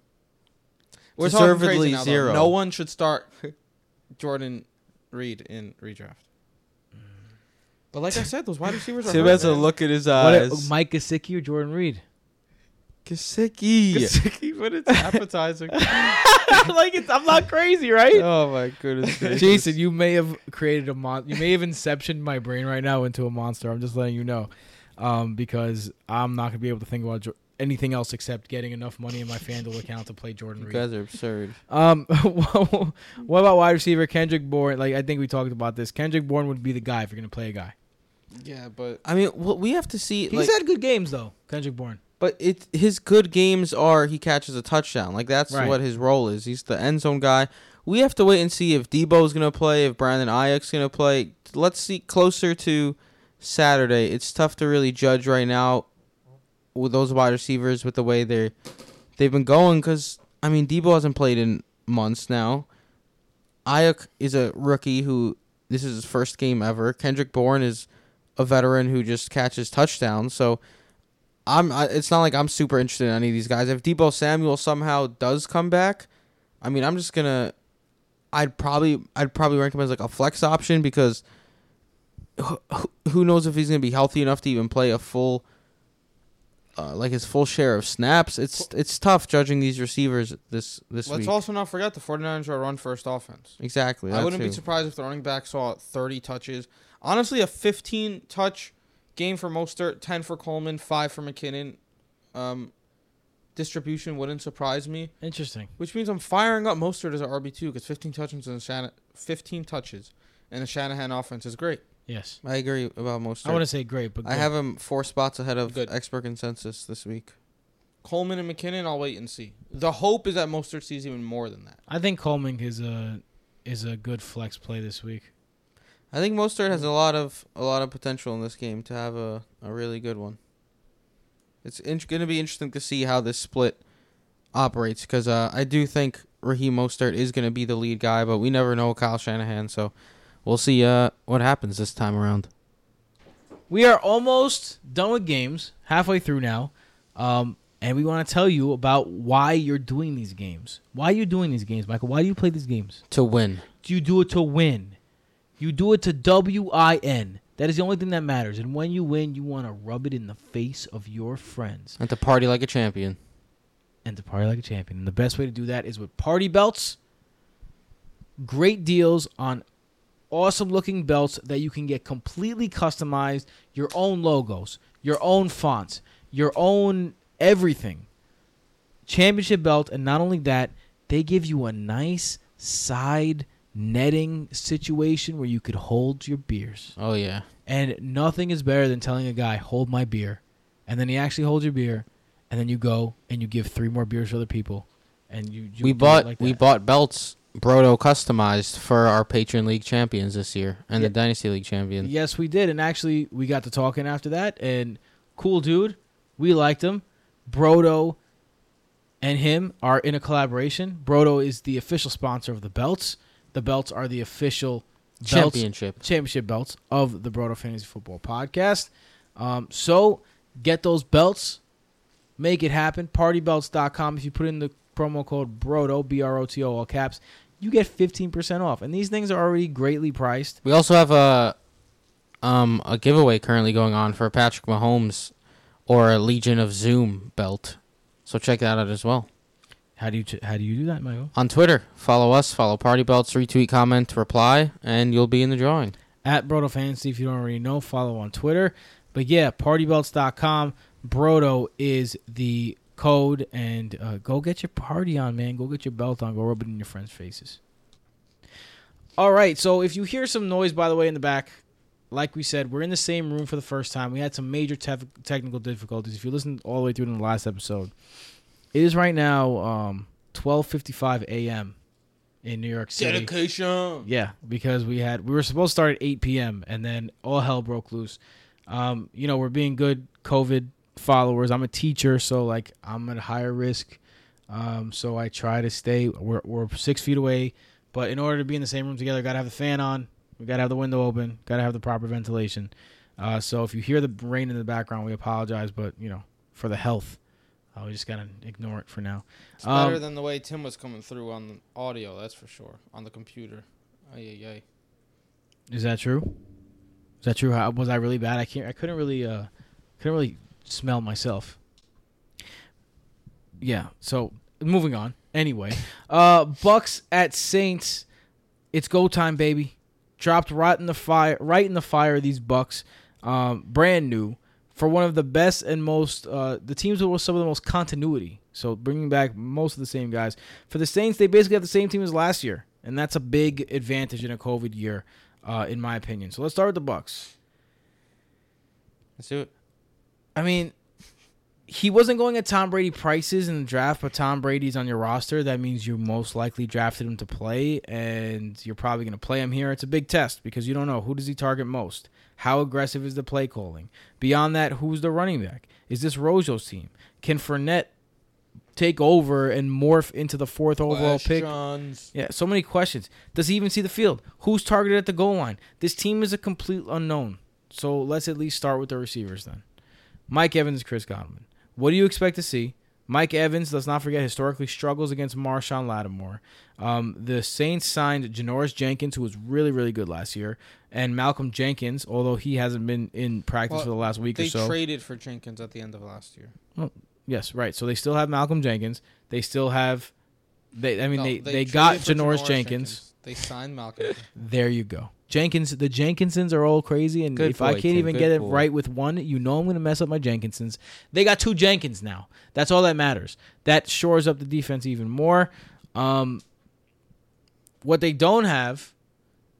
We're talking Deservedly crazy now, though. zero. No one should start Jordan Reed in redraft. But like I said, those wide receivers are. Tim hurt, has a look at his what eyes. Mike Gesicki or Jordan Reed? Kasicki. Gesicki, but it's appetizing. like it's, I'm not crazy, right? Oh my goodness. gracious. Jason, you may have created a mon. You may have inceptioned my brain right now into a monster. I'm just letting you know, um, because I'm not gonna be able to think about jo- anything else except getting enough money in my FanDuel account to play Jordan You Reed. guys are absurd. Um, what about wide receiver Kendrick Bourne? Like I think we talked about this. Kendrick Bourne would be the guy if you're gonna play a guy. Yeah, but I mean, well, we have to see. He's like, had good games though, Kendrick Bourne. But it his good games are he catches a touchdown. Like that's Right. what his role is. He's the end zone guy. We have to wait and see if Deebo's gonna play, if Brandon Aiyuk's gonna play. Let's see closer to Saturday. It's tough to really judge right now with those wide receivers with the way they're they've been going. Because I mean, Deebo hasn't played in months now. Aiyuk is a rookie who this is his first game ever. Kendrick Bourne is a veteran who just catches touchdowns. So I'm. I, it's not like I'm super interested in any of these guys. If Deebo Samuel somehow does come back, I mean, I'm just gonna. I'd probably. I'd probably rank him as like a flex option because. Who, who knows if he's gonna be healthy enough to even play a full. Uh, like his full share of snaps. It's it's tough judging these receivers this this let's week. also not forget the 49ers are a run first offense. exactly. I wouldn't be surprised if the running back saw 30 touches. Honestly, a 15 touch game for Mostert, 10 for Coleman, 5 for McKinnon. Um, distribution wouldn't surprise me, Interesting. which means I'm firing up Mostert as an RB2 because 15 touches in Shan- 15 touches and the Shanahan offense is great. Yes. I agree about Mostert. I want to say great, but I good. have him four spots ahead of Good. expert consensus this week. Coleman and McKinnon, I'll wait and see. The hope is that Mostert sees even more than that. I think Coleman is a is a good flex play this week. I think Mostert has a lot of a lot of potential in this game to have a, a really good one. It's in- going to be interesting to see how this split operates because uh, I do think Raheem Mostert is going to be the lead guy, but we never know Kyle Shanahan, so we'll see uh, what happens this time around. We are almost done with games, halfway through now, um, and we want to tell you about why you're doing these games. Why are you doing these games, Michael? Why do you play these games? To win, Do you do it to win? You do it to W I N. That is the only thing that matters. And when you win, you want to rub it in the face of your friends and to party like a champion. and to party like a champion. And the best way to do that is with party belts. Great deals on awesome looking belts that you can get completely customized, your own logos, your own fonts, your own everything. Championship belt, and not only that, they give you a nice side netting situation where you could hold your beers. Oh yeah, And nothing is better than telling a guy, hold my beer. And then he actually holds your beer. And then you go and you give three more beers to other people. And you, you we bought like we bought belts Broto customized for our Patreon League champions this year and Yeah. the Dynasty League champions. Yes, we did. And actually, we got to talking after that. And cool dude. We liked him. Broto and him are in a collaboration. Broto is the official sponsor of the belts. The belts are the official belts Championship. championship belts of the Broto Fantasy Football Podcast. Um, so get those belts, make it happen. Partybelts.com. If you put in the promo code BROTO, B R O T O, all caps, you get 15% off. And these things are already greatly priced. We also have a um a giveaway currently going on for a Patrick Mahomes or a Legion of Zoom belt. So check that out as well. How do you ch- how do you do that, Michael? On Twitter, follow us, follow Party Belts, retweet, comment, reply, and you'll be in the drawing. At Broto Fantasy, if you don't already know, follow on Twitter. But yeah, partybelts.com. Broto is the code, and uh, go get your party on, man. Go get your belt on. Go rub it in your friends' faces. All right, so if you hear some noise, by the way, in the back, like we said, we're in the same room for the first time. We had some major tef- technical difficulties. If you listened all the way through in the last episode, it is right now um, 12:55 a.m. in New York City. Dedication. Yeah, because we had we were supposed to start at 8 p.m. and then all hell broke loose. Um, you know, we're being good COVID followers. I'm a teacher, so like I'm at higher risk. Um, so I try to stay. We're we're six feet away, but in order to be in the same room together, gotta have the fan on. We gotta have the window open. Gotta have the proper ventilation. Uh, so if you hear the rain in the background, we apologize, but you know, for the health, uh, we just gotta ignore it for now. It's Um, better than the way Tim was coming through on the audio, that's for sure. On the computer. Ay, ay, ay. Is that true? Is that true? How, was I really bad? I can't. I couldn't really. Uh, couldn't really smell myself. Yeah. So moving on. Anyway, uh, Bucks at Saints. It's go time, baby. Dropped right in the fire. Right in the fire. These Bucks. Um, brand new. For one of the best and most uh, the teams with some of the most continuity. So bringing back most of the same guys for the Saints, they basically have the same team as last year, and that's a big advantage in a COVID year, uh, in my opinion. So let's start with the Bucks. Let's do it. I mean, he wasn't going at Tom Brady prices in the draft, but Tom Brady's on your roster. That means you most likely drafted him to play, and you're probably going to play him here. It's a big test because you don't know who does he target most. How aggressive is the play calling? Beyond that, who's the running back? Is this Rojo's team? Can Fournette take over and morph into the fourth overall pick? Yeah, so many questions. Does he even see the field? Who's targeted at the goal line? This team is a complete unknown. So let's at least start with the receivers then. Mike Evans, Chris Godwin. What do you expect to see? Mike Evans, let's not forget, historically struggles against Marshon Lattimore. Um, the Saints signed Janoris Jenkins, who was really, really good last year, and Malcolm Jenkins, although he hasn't been in practice Well, for the last week They or so. They traded for Jenkins at the end of last year. yes, right. So they still have Malcolm Jenkins. They still have. They, I mean, No, they, they, got traded for Janoris Jenkins. They signed Malcolm. There you go. Jenkins, the Jenkinsons are all crazy, and Good if I can't Tim, even good get it boy. right with one, you know I'm going to mess up my Jenkinsons. They got two Jenkins now. That's all that matters. That shores up the defense even more. Um, what they don't have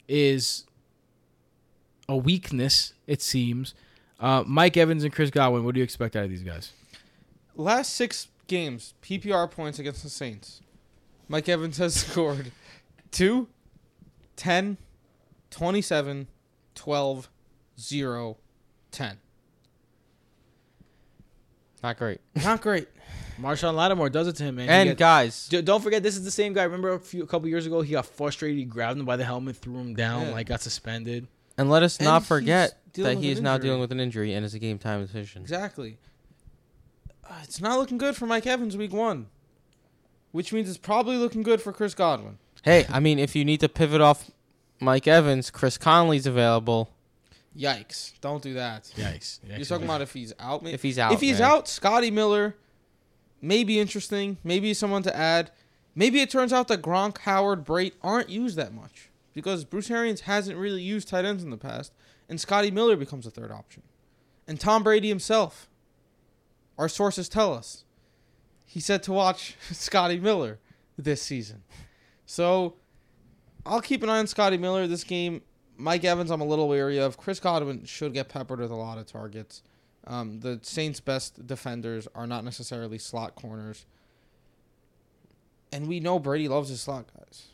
is a weakness, it seems. Uh, Mike Evans and Chris Godwin. What do you expect out of these guys? Last six games, PPR points against the Saints. Mike Evans has scored 2, 10, 27, 12, 0, 10. Not great. Not great. Marshon Lattimore does it to him, man. He And gets- guys, D- Don't forget, this is the same guy. Remember a few a couple years ago, he got frustrated. He grabbed him by the helmet, threw him down, Yeah. like got suspended. and let us And not he's forget dealing that with he an is now injury. dealing with an injury and is a game time decision. Exactly. Uh, it's not looking good for Mike Evans week one, which means it's probably looking good for Chris Godwin. Hey, I mean, if you need to pivot off Mike Evans, Chris Conley's available. Yikes. Don't do that. Yikes! You're talking about if he's out. If he's out, if he's man. out, Scotty Miller may be interesting. Maybe someone to add. Maybe it turns out that Gronk, Howard, Brate aren't used that much because Bruce Arians hasn't really used tight ends in the past, and Scotty Miller becomes a third option. And Tom Brady himself, our sources tell us, he said to watch Scotty Miller this season. So I'll keep an eye on Scotty Miller this game. Mike Evans, I'm a little wary of. Chris Godwin should get peppered with a lot of targets. Um, the Saints' best defenders are not necessarily slot corners. And we know Brady loves his slot guys.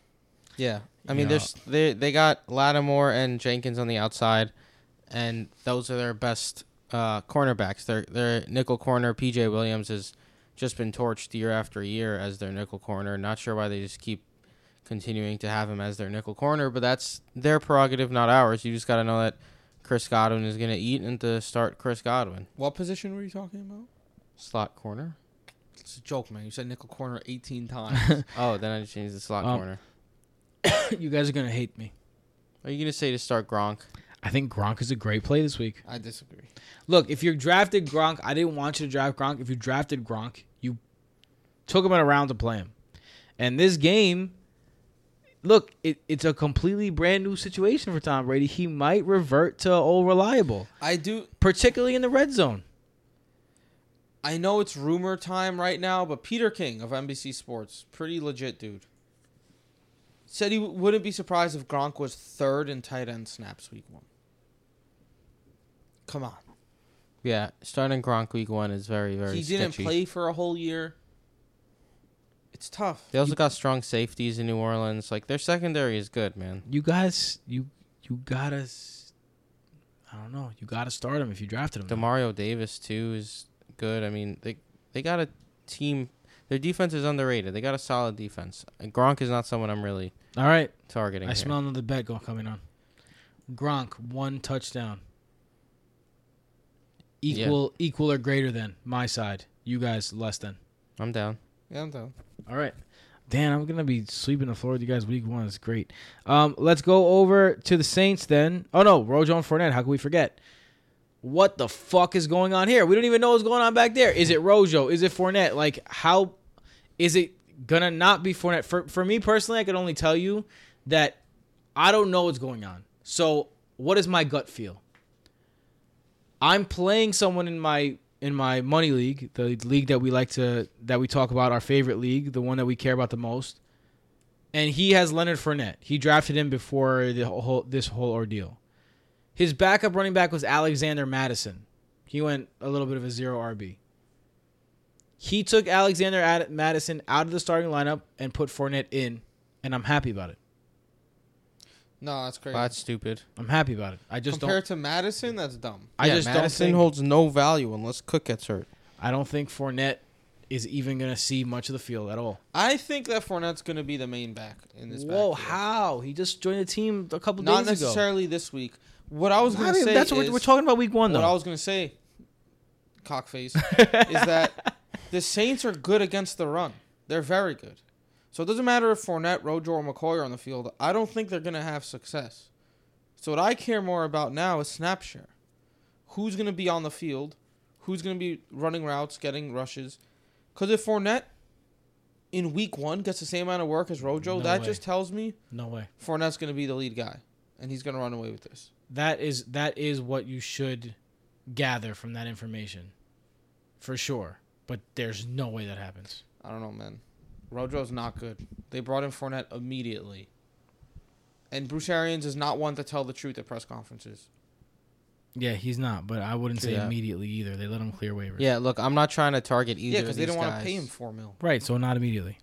Yeah, I mean, Yeah. there's they they got Lattimore and Jenkins on the outside, and those are their best uh, cornerbacks. Their their nickel corner PJ Williams has just been torched year after year as their nickel corner. Not sure why they just keep continuing to have him as their nickel corner, but that's their prerogative, not ours. You just got to know that Chris Godwin is going to eat and to start Chris Godwin What position were you talking about? slot corner. It's a joke, man. You said nickel corner 18 times. Oh, then I just changed the slot Um, corner. you guys are gonna hate me. Are you going to say to start Gronk? I think Gronk is a great play this week. I disagree. Look, if you drafted Gronk, I didn't want you to draft Gronk. If you drafted Gronk, you took him in a round to play him. And this game, look, it, it's a completely brand new situation for Tom Brady. He might revert to old reliable, I do. particularly in the red zone. I know it's rumor time right now, but Peter King of NBC Sports, pretty legit dude, said he w- wouldn't be surprised if Gronk was third in tight end snaps week one. Come on. Yeah, starting Gronk week one is very, very he didn't sketchy. play for a whole year. It's tough. They also got strong safeties in New Orleans. Like their secondary is good, man. You guys, you you gotta, I don't know, you gotta start him if you drafted him. Demario Davis too is good. I mean, they they got a team. Their defense is underrated. They got a solid defense. And Gronk is not someone I'm really All right, targeting. I here. smell another bet going coming on. Gronk one touchdown. Yeah. Equal, equal or greater than my side. You guys less than. I'm down. Yeah, I'm down. All right. Dan, I'm gonna be sweeping the floor with you guys week one. It's great. Um, let's go over to the Saints then. Oh no, Rojo and Fournette. How can we forget? What the fuck is going on here? We don't even know what's going on back there. Is it Rojo? Is it Fournette? Like, how is it gonna not be Fournette? For for me personally, I can only tell you that I don't know what's going on. So, what does my gut feel? I'm playing someone in my in my money league, the league that we like to that we talk about, our favorite league, the one that we care about the most. And he has Leonard Fournette. He drafted him before the whole this whole ordeal. His backup running back was Alexander Mattison. He went a little bit of a zero RB. He took Alexander Ad- Mattison out of the starting lineup and put Fournette in, and I'm happy about it. No, that's crazy. That's stupid. I'm happy about it. I just Compared don't. to Mattison, that's dumb. I Yeah, just Mattison don't think. holds no value unless Cook gets hurt. I don't think Fournette is even gonna see much of the field at all. I think that Fournette's going to be the main back in this. Whoa, backfield. how? He just joined the team a couple Not days ago. Not necessarily this week. What I was going I to mean, say that's is, what we're, we're talking about week one though. what I was going to say, cockface, is that the Saints are good against the run. They're very good. So it doesn't matter if Fournette, Rojo, or McCoy are on the field. I don't think they're going to have success. So what I care more about now is snap share. Who's going to be on the field? Who's going to be running routes, getting rushes? Because if Fournette in week one gets the same amount of work as Rojo, No that way. just tells me no way. Fournette's going to be the lead guy, and he's going to run away with this. That is that is what you should gather from that information, for sure. But there's no way that happens. I don't know, man. Rojo's not good. They brought in Fournette immediately. And Bruce Arians is not one to tell the truth at press conferences. Yeah, he's not. But I wouldn't say Yeah. immediately either. They let him clear waivers. Yeah, look, I'm not trying to target either. yeah, because because they don't want to pay him four mil. Right. So not immediately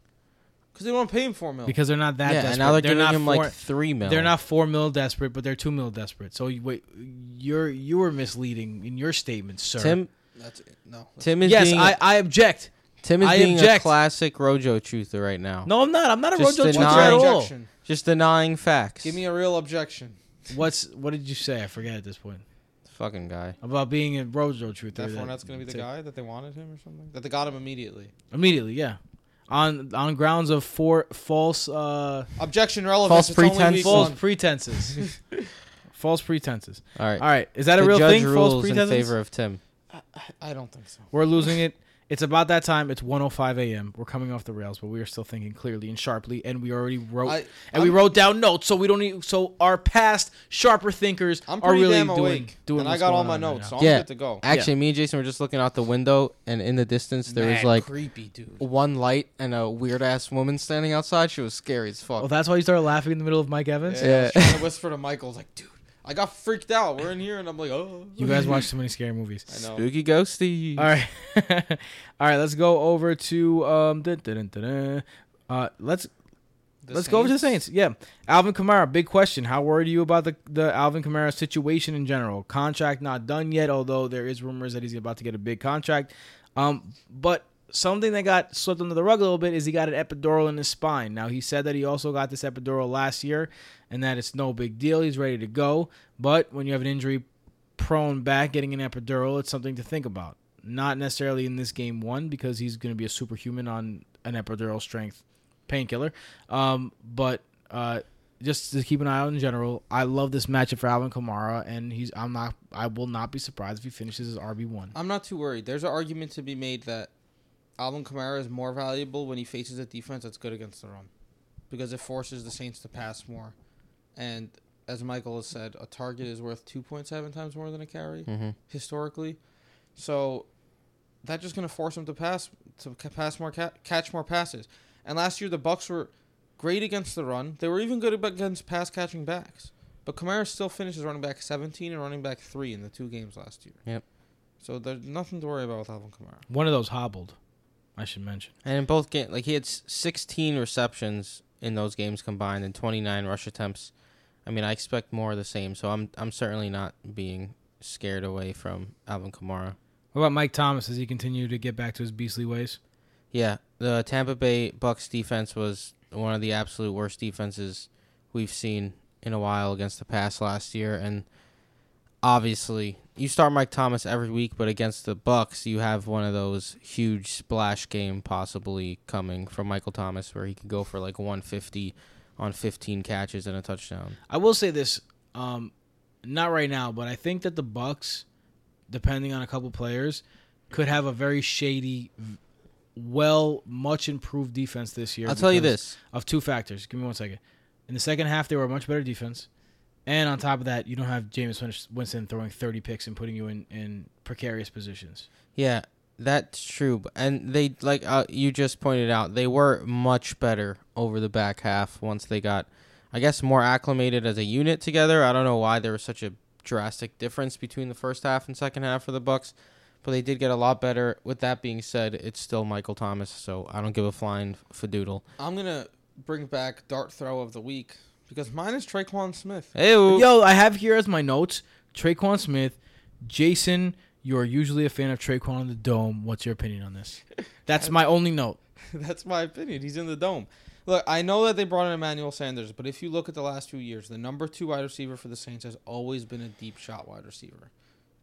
Because they don't want to pay him four mil. because they're not that yeah, desperate. and now they're, giving not him four, like three mil. They're not four mil desperate, but they're two mil desperate. So you, wait, you're you were misleading in your statement, sir. Tim. That's it. No. that's- Tim is yes, being. I, I object. Tim is I being a classic Rojo truther right now. No, I'm not. I'm not a Just Rojo deny- truther at your all. objection? Just denying facts. Give me a real objection. What's what did you say? I forget at this point fucking guy. about being a Rojo truther. That that- Fournette's going to be the to- guy that they wanted him or something? That they got him immediately. immediately. Yeah, on on grounds of for false uh Objection relevant. False It's only pretense. week false one. pretenses. false pretenses. All right. All right, is that a the real judge thing? False rules in pretenses. favor of Tim. I don't think so. We're losing it. It's about that time. It's 1:05 a.m. We're coming off the rails, but we are still thinking clearly and sharply, and we already wrote I, and we I'm- wrote down notes, so we don't need. So our past sharper thinkers I'm are really damn doing awake. doing. and I what's got all my on right notes, now. so I'm Yeah. good to go. Actually, me and Jason were just looking out the window, and in the distance there was like creepy, dude. one light and a weird ass woman standing outside. She was scary as fuck. Well, that's why you started laughing in the middle of Mike Evans. Yeah, I was trying to whisper to Michael, like, dude, I got freaked out. We're in here, and I'm like, oh. You guys watch too many scary movies. I know. Spooky ghosty. All right, all right. Let's go over to um. dun, dun, dun, dun, dun. Uh, let's The let's go over to the Saints. Yeah, Alvin Kamara. Big question. How worried are you about the the Alvin Kamara situation in general? Contract not done yet, although there is rumors that he's about to get a big contract. Um, but something that got swept under the rug a little bit is he got an epidural in his spine. Now he said that he also got this epidural last year, and that it's no big deal. He's ready to go. But when you have an injury prone back, getting an epidural, it's something to think about. Not necessarily in this game one because he's going to be a superhuman on an epidural strength painkiller. Um, but uh, just to keep an eye on in general, I love this matchup for Alvin Kamara, and he's I'm not I will not be surprised if he finishes as RB one. I'm not too worried. There's an argument to be made that Alvin Kamara is more valuable when he faces a defense that's good against the run, because it forces the Saints to pass more, and as Michael has said, a target is worth 2.7 times more than a carry hmm historically. So that's just going to force him to pass to pass more ca- catch more passes. And last year the Bucks were great against the run. They were even good against pass catching backs. But Kamara still finishes running back 17 and running back 3 in the two games last year. Yep. So there's nothing to worry about with Alvin Kamara. One of those hobbled, I should mention. And in both games, like he had 16 receptions in those games combined and 29 rush attempts. I mean, I expect more of the same. So I'm I'm certainly not being scared away from Alvin Kamara. What about Mike Thomas? Does he continue to get back to his beastly ways? Yeah, the Tampa Bay Bucks defense was one of the absolute worst defenses we've seen in a while against the pass last year, and obviously you start Mike Thomas every week, but against the Bucks, you have one of those huge splash game possibly coming from Michael Thomas where he could go for like 150 on 15 catches and a touchdown. I will say this, um, not right now, but I think that the Bucks, depending on a couple players, could have a very shady, well, much improved defense this year. I'll tell you this: of two factors. Give me one second. In the second half, they were a much better defense. And on top of that, you don't have Jameis Win- Winston throwing 30 picks and putting you in, in precarious positions. Yeah, that's true. And they like uh, you just pointed out, they were much better over the back half once they got, I guess, more acclimated as a unit together. I don't know why there was such a drastic difference between the first half and second half for the Bucks, but they did get a lot better. With that being said, it's still Michael Thomas, so I don't give a flying fadoodle. I'm gonna bring back dart throw of the week because mine is Tre'Quan Smith. Hey, Yo, I have here as my notes Tre'Quan Smith. Jason, you're usually a fan of Tre'Quan in the Dome. What's your opinion on this? That's my only note. That's my opinion. He's in the dome. Look, I know that they brought in Emmanuel Sanders, but if you look at the last few years, the number two wide receiver for the Saints has always been a deep shot wide receiver.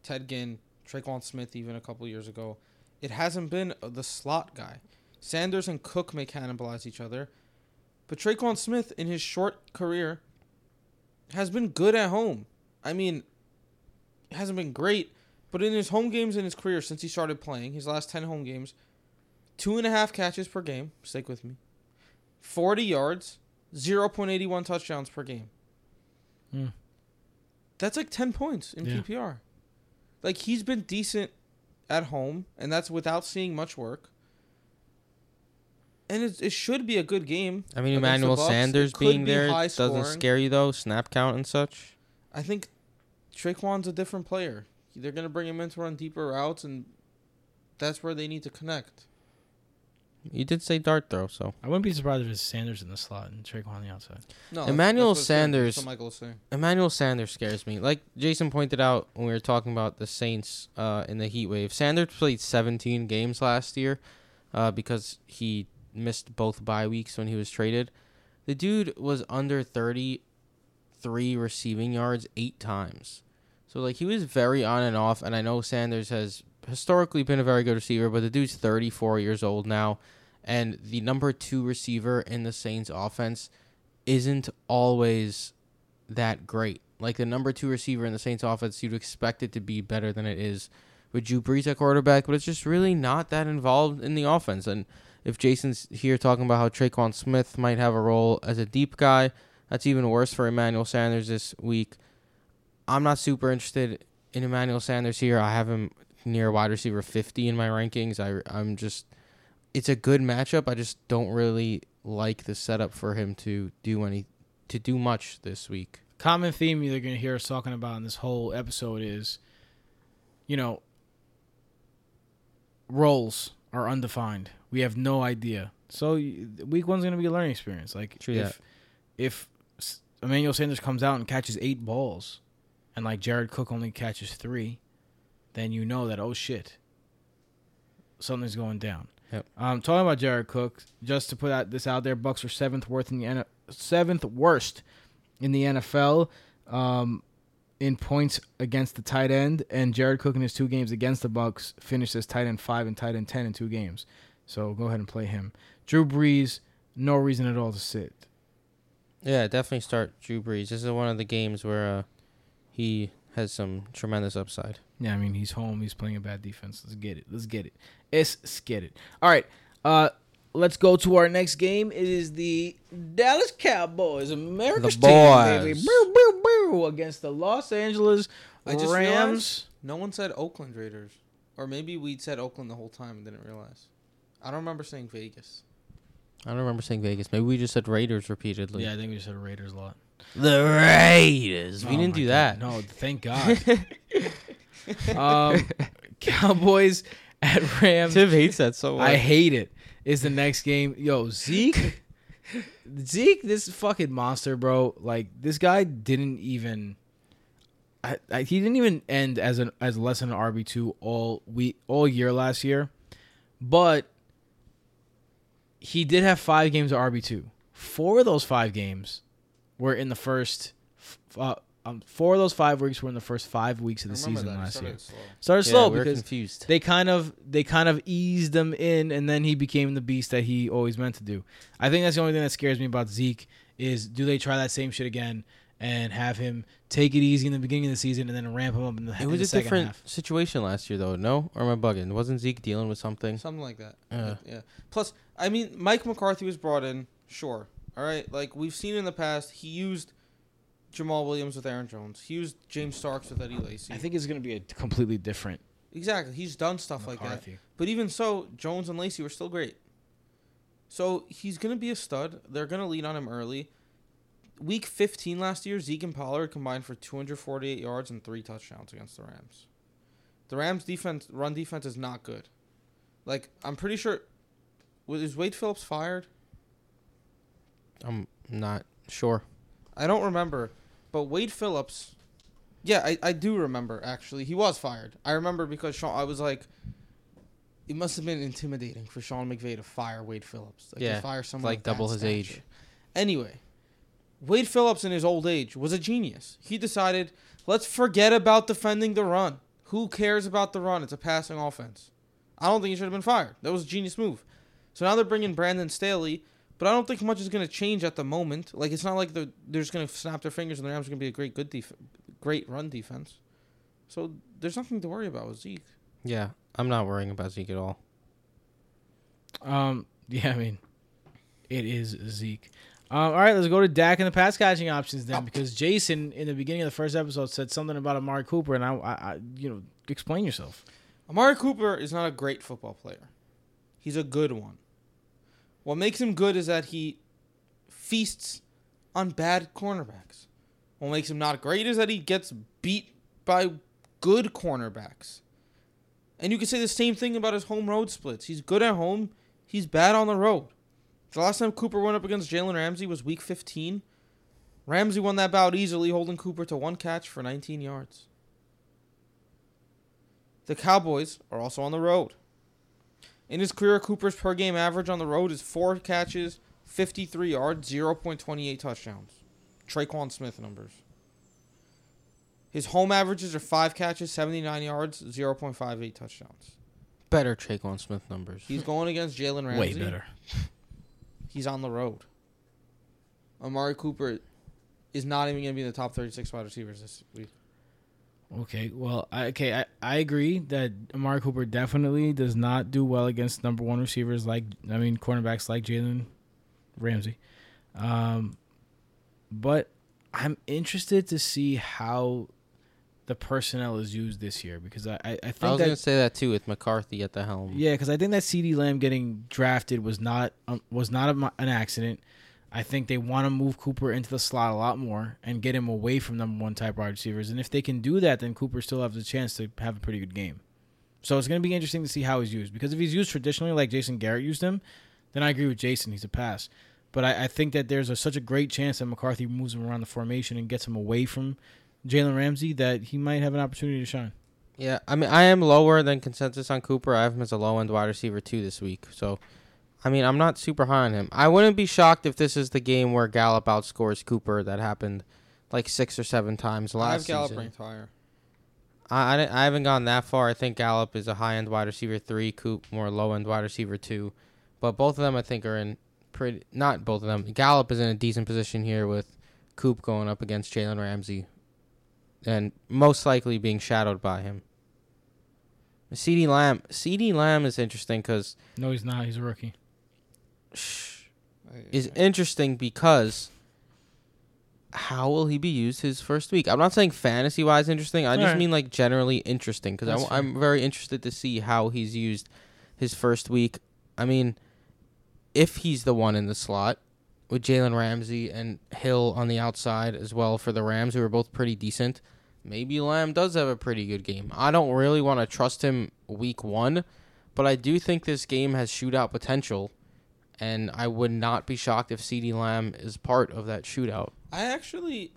Ted Ginn, Tre'Quan Smith, even a couple years ago. It hasn't been the slot guy. Sanders and Cook may cannibalize each other, but Tre'Quan Smith, in his short career, has been good at home. I mean, it hasn't been great, but in his home games in his career since he started playing, his last 10 home games, two and a half catches per game. Stick with me. 40 yards, 0.81 touchdowns per game. Hmm. That's like 10 points in Yeah. PPR. Like he's been decent at home, and that's without seeing much work. And it, it should be a good game. I mean, Emmanuel Sanders being be there high doesn't scare you though. Snap count and such. I think Tre'Quan's a different player. They're gonna bring him in to run deeper routes, and that's where they need to connect. You did say dart throw, so I wouldn't be surprised if it's Sanders in the slot and Tre'Quan on the outside. No, Emmanuel that's what it's doing. Sanders- That's what Michael was saying. Emmanuel Sanders scares me. Like Jason pointed out when we were talking about the Saints uh, in the heat wave, Sanders played 17 games last year uh, because he missed both bye weeks when he was traded. The dude was under 33 receiving yards eight times. So like he was very on and off. And I know Sanders has historically been a very good receiver, but the dude's 34 years old now, and the number two receiver in the Saints offense isn't always that great. Like the number two receiver in the Saints offense, you'd expect it to be better than it is with Drew Brees at quarterback, but it's just really not that involved in the offense. And if Jason's here talking about how Tre'Quan Smith might have a role as a deep guy, that's even worse for Emmanuel Sanders this week. I'm not super interested in Emmanuel Sanders here. I have him near wide receiver 50 in my rankings. I I'm just it's a good matchup. I just don't really like the setup for him to do any to do much this week. Common theme you're going to hear us talking about in this whole episode is, you know, roles are undefined. We have no idea. So week one's going to be a learning experience. Like True if if Emmanuel Sanders comes out and catches eight balls, and like Jared Cook only catches three, then you know that oh shit, something's going down. Yep. Um, talking about Jared Cook, just to put out this out there, Bucks are seventh worst in the N- seventh worst in the NFL um, in points against the tight end, and Jared Cook in his two games against the Bucks finished as tight end five and tight end ten in two games. So go ahead and play him. Drew Brees, no reason at all to sit. Yeah, definitely start Drew Brees. This is one of the games where uh, he has some tremendous upside. Yeah, I mean he's home. He's playing a bad defense. Let's get it. Let's get it. Let's get it. All right. Uh, let's go to our next game. It is the Dallas Cowboys, America's The team, baby. Boo, boo, boo, against the Los Angeles I just Rams. realized no one said Oakland Raiders, or maybe we said Oakland the whole time and didn't realize. I don't remember saying Vegas. I don't remember saying Vegas. Maybe we just said Raiders repeatedly. Yeah, I think we just said Raiders a lot. The Raiders. We Oh didn't my do God. that. No, thank God. um, Cowboys at Rams. Tim hates that so much. I hate it. Is the next game. Yo, Zeke. Zeke, this fucking monster, bro. Like this guy didn't even. I, I, he didn't even end as an as less than an RB two all we all year last year, but he did have five games of RB two. Four of those five games were in the first. Uh, um, four of those five weeks were in the first five weeks of the season that. Last started year. slow. Started yeah, slow we because confused. they kind of they kind of eased him in and then he became the beast that he always meant to do. I think that's the only thing that scares me about Zeke is do they try that same shit again and have him take it easy in the beginning of the season and then ramp him up in the, It was the a different half. situation last year, though. No, or am I bugging? Wasn't Zeke dealing with something? Something like that. Uh. yeah. Plus, I mean, Mike McCarthy was brought in. Sure. All right. Like we've seen in the past, he used Jamaal Williams with Aaron Jones. He used James Starks with Eddie Lacy. I think it's going to be a completely different exactly. He's done stuff like that. But even so, Jones and lacy were still great. So he's gonna be a stud. They're gonna lean on him early. Week 15 last year, Zeke and Pollard combined for 248 yards and three touchdowns against the Rams. The Rams' defense, run defense, is not good. Like I'm pretty sure, was is Wade Phillips fired? I'm not sure. I don't remember, but Wade Phillips, yeah, I, I do remember actually. He was fired. I remember because Sean, I was like, it must have been intimidating for Sean McVay to fire Wade Phillips. Like Yeah, to fire someone like double his age. Anyway, Wade Phillips in his old age was a genius. He decided, let's forget about defending the run. Who cares about the run? It's a passing offense. I don't think he should have been fired. That was a genius move. So now they're bringing Brandon Staley, but I don't think much is going to change at the moment. Like it's not like they're, they're just going to snap their fingers and the Rams are going to be a great good def- great run defense. So there's nothing to worry about with Zeke. Yeah, I'm not worrying about Zeke at all. Um, yeah, I mean, it is Zeke. Um, all right, let's go to Dak and the pass catching options then, because Jason in the beginning of the first episode said something about Amari Cooper, and I, I, I you know, explain yourself. Amari Cooper is not a great football player. He's a good one. What makes him good is that he feasts on bad cornerbacks. What makes him not great is that he gets beat by good cornerbacks. And you can say the same thing about his home road splits. He's good at home, he's bad on the road. The last time Cooper went up against Jalen Ramsey was week 15. Ramsey won that bout easily, holding Cooper to one catch for 19 yards. The Cowboys are also on the road. In his career, Cooper's per game average on the road is four catches, 53 yards, 0.28 touchdowns. Tre'Quan Smith numbers. His home averages are five catches, 79 yards, 0.58 touchdowns. Better Tre'Quan Smith numbers. He's going against Jalen Ramsey. Way better. He's on the road. Amari Cooper is not even going to be in the top 36 wide receivers this week. Okay, well, I, okay, I, I agree that Amari Cooper definitely does not do well against number one receivers like I mean cornerbacks like Jalen Ramsey, um, but I'm interested to see how the personnel is used this year because I I, I I think was that gonna say that too with McCarthy at the helm. yeah because I think that CeeDee Lamb getting drafted was not um, was not a, an accident. I think they want to move Cooper into the slot a lot more and get him away from number one type wide receivers. And if they can do that, then Cooper still has a chance to have a pretty good game. So it's going to be interesting to see how he's used. Because if he's used traditionally like Jason Garrett used him, then I agree with Jason. He's a pass. But I, I think that there's a, such a great chance that McCarthy moves him around the formation and gets him away from Jalen Ramsey that he might have an opportunity to shine. Yeah, I mean, I am lower than consensus on Cooper. I have him as a low end wide receiver too this week. So, I mean, I'm not super high on him. I wouldn't be shocked if this is the game where Gallup outscores Cooper. That happened like six or seven times last I last have Gallup season. ranked higher. I, I, I haven't gone that far. I think Gallup is a high end wide receiver three, Coop more low end wide receiver two. But both of them, I think, are in pretty. Not both of them. Gallup is in a decent position here with Coop going up against Jalen Ramsey, and most likely being shadowed by him. CeeDee Lamb. CeeDee Lamb is interesting because No, he's not. He's a rookie. is interesting because how will he be used his first week? I'm not saying fantasy wise interesting. I just Alright. mean like generally interesting because That's fair. I'm very interested to see how he's used his first week. I mean, if he's the one in the slot with Jalen Ramsey and Hill on the outside as well for the Rams, who are both pretty decent, maybe Lamb does have a pretty good game. I don't really want to trust him week one, but I do think this game has shootout potential and I would not be shocked if CeeDee Lamb is part of that shootout. I actually,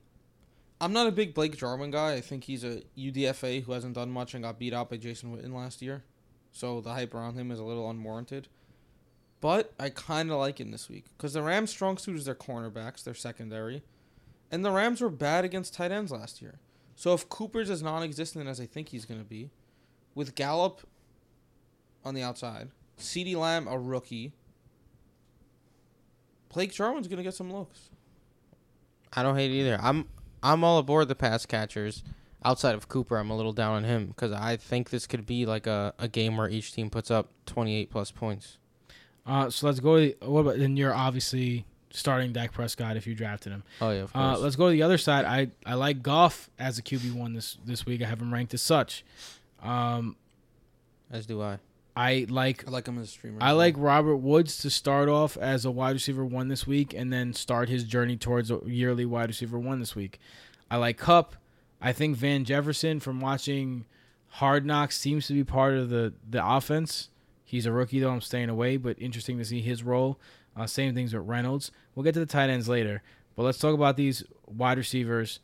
I'm not a big Blake Jarwin guy. I think he's a UDFA who hasn't done much and got beat out by Jason Witten last year. So the hype around him is a little unwarranted. But I kind of like him this week because the Rams' strong suit is their cornerbacks, their secondary, and the Rams were bad against tight ends last year. So if Cooper's as non-existent as I think he's going to be, with Gallup on the outside, CeeDee Lamb a rookie, Blake Jarwin's going to get some looks. I don't hate it either. I'm I'm all aboard the pass catchers. Outside of Cooper, I'm a little down on him because I think this could be like a, a game where each team puts up 28 plus points. Uh, so let's go. To the, what about? Then you're obviously starting Dak Prescott if you drafted him. Oh yeah, of Uh, course. let's go to the other side. I, I like Goff as a QB one this this week. I have him ranked as such. Um, As do I. I like I like him as a streamer. I like Robert Woods to start off as a wide receiver one this week and then start his journey towards a yearly wide receiver one this week. I like Kupp. I think Van Jefferson from watching Hard Knocks seems to be part of the the offense. He's a rookie though. I'm staying away, but interesting to see his role. Uh, same things with Reynolds. We'll get to the tight ends later, but let's talk about these wide receivers.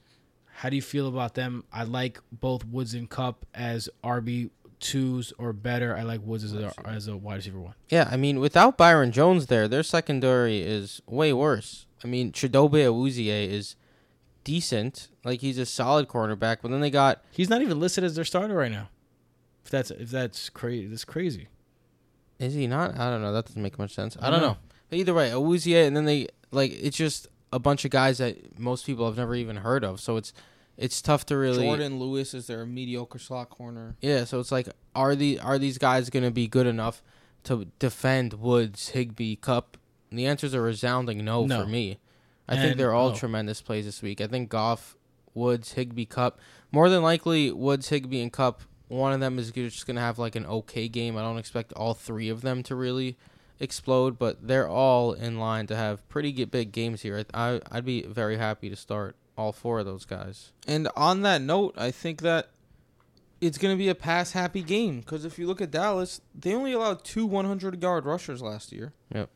How do you feel about them? I like both Woods and Kupp as RB twos or better. I like Woods as a, as a wide receiver one. Yeah, I mean, without Byron Jones there, their secondary is way worse. I mean, Chidobe Awuzie is decent, like he's a solid cornerback, but then they got He's not even listed as their starter right now. If that's if that's crazy, that's crazy. is he not? I don't know. That doesn't make much sense. I I don't don't know. But either way, Awuzie, and then they like it's just a bunch of guys that most people have never even heard of. So it's it's tough to really. Jourdan Lewis is their mediocre slot corner. Yeah, so it's like, are the are these guys gonna be good enough to defend Woods, Higbee, Kupp? And the answers are resounding no, No. for me. I think they're all oh. tremendous plays this week. I think Goff, Woods, Higbee, Kupp. More than likely, Woods, Higbee, and Kupp. One of them is just gonna have like an okay game. I don't expect all three of them to really explode, but they're all in line to have pretty big games here. I, I I'd be very happy to start all four of those guys. And on that note, I think that it's going to be a pass happy game because if you look at Dallas, they only allowed two 100 yard rushers last year. Yep.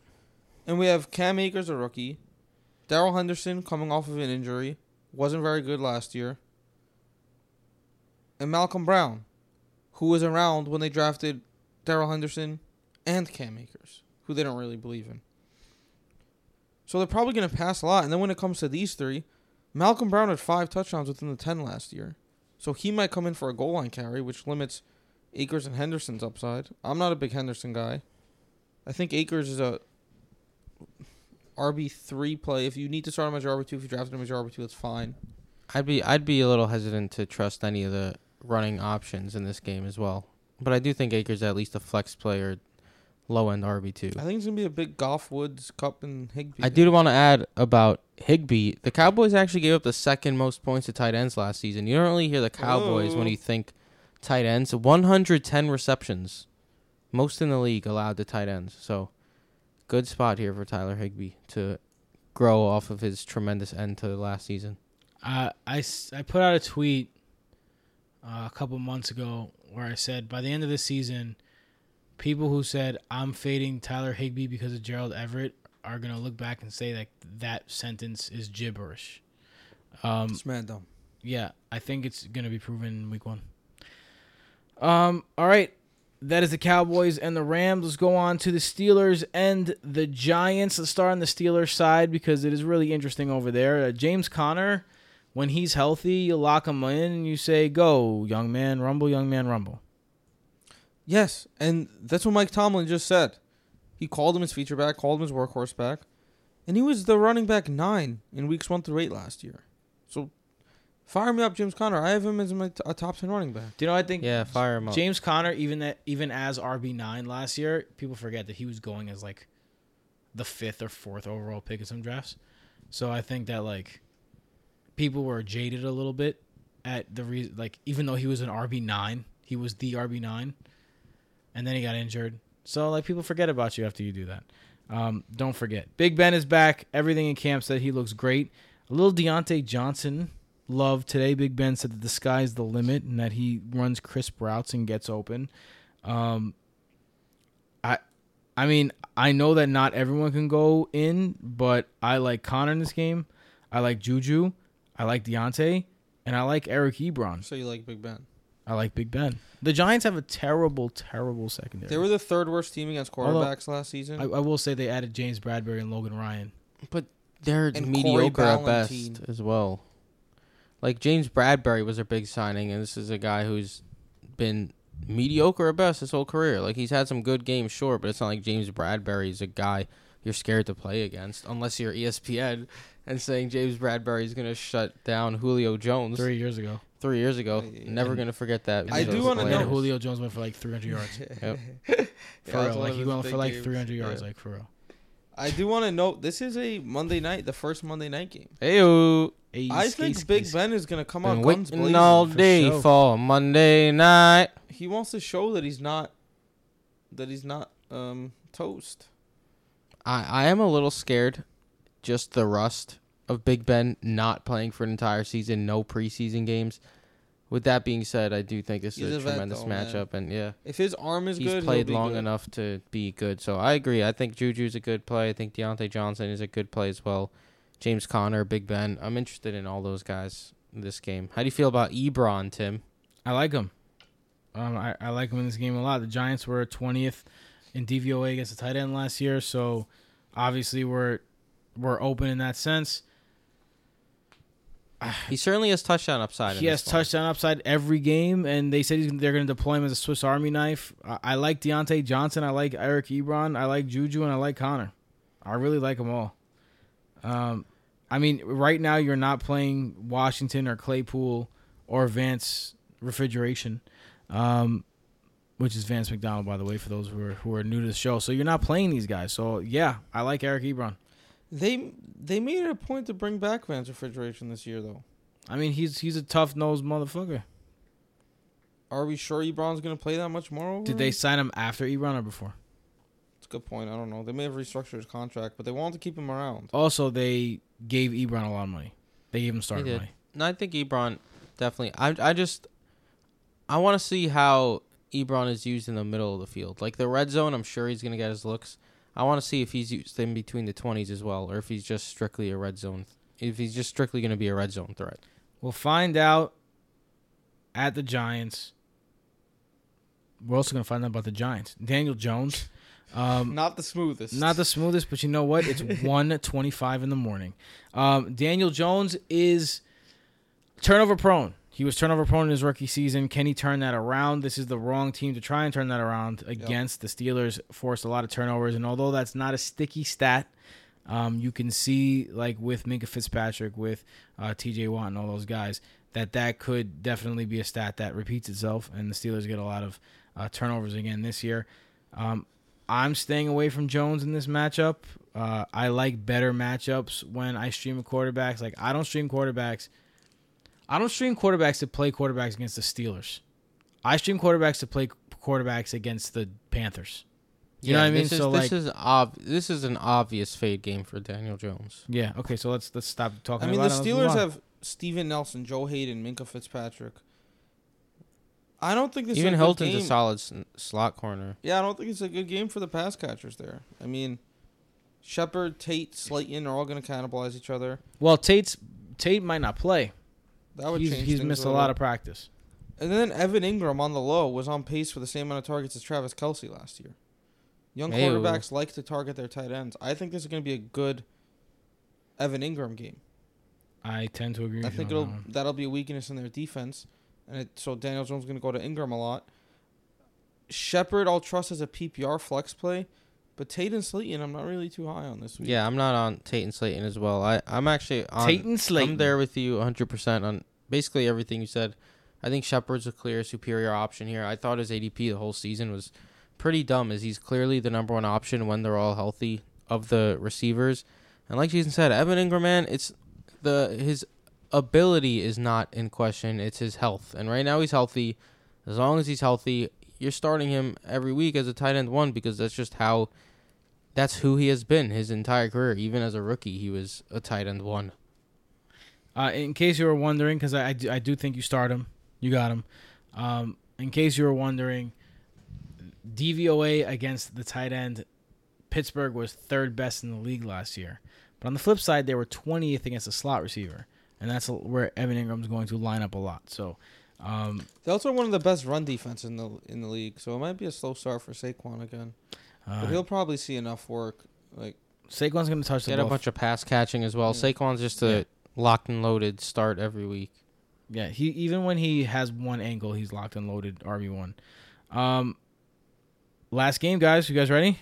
And we have Cam Akers, a rookie. Darrell Henderson coming off of an injury, wasn't very good last year. And Malcolm Brown, who was around when they drafted Darrell Henderson and Cam Akers, who they don't really believe in. So they're probably going to pass a lot. And then when it comes to these three, Malcolm Brown had five touchdowns within the 10 last year. So he might come in for a goal line carry, which limits Akers and Henderson's upside. I'm not a big Henderson guy. I think Akers is a RB3 play. If you need to start him as your RB2, if you drafted him as your RB2, that's fine. I'd be I'd be a little hesitant to trust any of the running options in this game as well. But I do think Akers at least a flex player, low end RB two. I think it's going to be a big Goff Woods, Kupp, and Higbee. I do want to add about Higbee. The Cowboys actually gave up the second most points to tight ends last season. You don't really hear the Cowboys when Oh. you think tight ends. 110 receptions, most in the league allowed to tight ends. So, good spot here for Tyler Higbee to grow off of his tremendous end to last season. Uh, I, s- I put out a tweet uh, a couple months ago where I said by the end of the season, people who said I'm fading Tyler Higbee because of Gerald Everett are gonna look back and say that that sentence is gibberish. Um, It's dumb. yeah, I think it's gonna be proven in week one. Um, all right. That is the Cowboys and the Rams. Let's go on to the Steelers and the Giants. Let's start on the Steelers side because it is really interesting over there. Uh, James Conner, when he's healthy, you lock him in and you say, "Go, young man, rumble, young man, rumble." Yes, and that's what Mike Tomlin just said. He called him his feature back, called him his workhorse back, and he was the running back nine in weeks one through eight last year. So, fire me up, James Conner. I have him as my t- a top ten running back. Do you know? I think Yeah, fire him up. James Conner, even that, even as RB nine last year, people forget that he was going as like the fifth or fourth overall pick in some drafts. So I think that like people were jaded a little bit at the re- like even though he was an RB nine, he was the RB nine, and then he got injured. So like people forget about you after you do that. Um, don't forget, Big Ben is back. Everything in camp said he looks great. A little Diontae Johnson love today. Big Ben said that the sky's the limit and that he runs crisp routes and gets open. Um, I, I mean, I know that not everyone can go in, but I like Conner in this game. I like Juju. I like Diontae, and I like Eric Ebron. So you like Big Ben? I like Big Ben. The Giants have a terrible, terrible secondary. They were the third worst team against Although- quarterbacks last season. I, I will say they added James Bradberry and Logan Ryan. But they're And mediocre Corey at best as well. Like James Bradberry was their big signing, and this is a guy who's been mediocre at best his whole career. Like he's had some good games, sure, but it's not like James Bradberry is a guy you're scared to play against, unless you're ESPN and saying James Bradberry is gonna shut down Julio Jones Three years ago. three years ago. Yeah, Never gonna forget that. I do wanna the And then know- Julio Jones went for like 300 yards. Yep. For Yeah, real. Like he went for like games. 300 yards. Yeah. Like for real. I do want to note this is a Monday night, the first Monday night game. Heyo. Hey, I think ski, Big ski. Ben is gonna come out Been guns blazing. all day sure. for Monday night. He wants to show that he's not that he's not um toast. I, I am a little scared, just the rust of Big Ben not playing for an entire season, no preseason games. With that being said, I do think this He's is a a tremendous though, man. matchup, and yeah, If his arm is he's good, played he'll be long good. enough to be good. So I agree. I think Juju's a good play. I think Diontae Johnson is a good play as well. James Conner, Big Ben. I'm interested in all those guys in this game. How do you feel about Ebron, Tim? I like him. Um, I, I like him in this game a lot. The Giants were 20th in DVOA against the tight end last year, so obviously we're we're open in that sense. He certainly has touchdown upside. He has one. touchdown upside every game, and they said he's, they're going to deploy him as a Swiss Army knife. I, I like Diontae Johnson. I like Eric Ebron. I like Juju, and I like Conner. I really like them all. Um, I mean, right now you're not playing Washington or Claypool or Vance Refrigeration, um, which is Vance McDonald, by the way, for those who are who are new to the show. So you're not playing these guys. So yeah, I like Eric Ebron. They they made it a point to bring back Vance Refrigeration this year, though. I mean, he's he's a tough nosed motherfucker. Are we sure Ebron's gonna play that much more? Over Did they sign him after Ebron or before? It's a good point. I don't know. They may have restructured his contract, but they wanted to keep him around. Also, they gave Ebron a lot of money. They gave him starting money. No, I think Ebron definitely. I I just I want to see how Ebron is used in the middle of the field, like the red zone. I'm sure he's gonna get his looks. I want to see if he's used in between the 20s as well, or if he's just strictly a red zone. If he's just strictly gonna be a red zone threat. We'll find out at the Giants. We're also gonna find out about the Giants. Daniel Jones, um, Not the smoothest. not the smoothest, but you know what? It's one twenty-five in the morning. Um, Daniel Jones is turnover prone. He was turnover prone in his rookie season. Can he turn that around? This is the wrong team to try and turn that around against. The Steelers forced a lot of turnovers, and although that's not a sticky stat, um, you can see like with Minkah Fitzpatrick, with uh, T.J. Watt, and all those guys, that that could definitely be a stat that repeats itself, and the Steelers get a lot of uh, turnovers again this year. Um, I'm staying away from Jones in this matchup. Uh, I like better matchups when I stream quarterbacks. Like I don't stream quarterbacks. I don't stream quarterbacks to play quarterbacks against the Steelers. I stream quarterbacks to play quarterbacks against the Panthers. You know what I mean? This is, So, this like- is ob- this is an obvious fade game for Daniel Jones. Yeah. Okay. So let's let's stop talking. I mean, the about it. Steelers have Steven Nelson, Joe Haden, Minkah Fitzpatrick. I don't think this Even is a good Hilton's game. a solid s- slot corner. Yeah, I don't think it's a good game for the pass catchers there. I mean, Shepard, Tate, Slayton are all going to cannibalize each other. Well, Tate's Tate might not play. That would He's, change he's missed a lot of practice. And then Evan Engram on the low was on pace for the same amount of targets as Travis Kelce last year. Young Ew. quarterbacks like to target their tight ends. I think this is going to be a good Evan Engram game. I tend to agree. I think it'll that that'll be a weakness in their defense, and it, so Daniel Jones is going to go to Engram a lot. Shepard, I'll trust as a PPR flex play, but Tate and Slayton, I'm not really too high on this week. Yeah, I'm not on Tate and Slayton as well. I I'm actually on Tate and Slayton. I'm there with you 100% on basically everything you said. I think Shepard's a clear superior option here. I thought his ADP the whole season was pretty dumb as he's clearly the number one option when they're all healthy of the receivers. And like Jason said, Evan Engram, man, it's the his ability is not in question. It's his health. And right now he's healthy. As long as he's healthy, you're starting him every week as a tight end one because that's just how that's who he has been his entire career. Even as a rookie, he was a tight end one. Uh, in case you were wondering, because I, I, do, I do think you start him, you got him. Um, in case you were wondering, DVOA against the tight end, Pittsburgh was third best in the league last year. But on the flip side, they were 20th against a slot receiver, and that's where Evan Engram's going to line up a lot. So, um, They also are one of the best run defense in the in the league, so it might be a slow start for Saquon again. Uh, But he'll probably see enough work. Like Saquon's going to touch the Get a bunch of pass catching as well. Yeah. Saquon's just a Yeah. locked and loaded start every week. Yeah, he even when he has one angle, he's locked and loaded RB one. Um, last game, guys. You guys ready?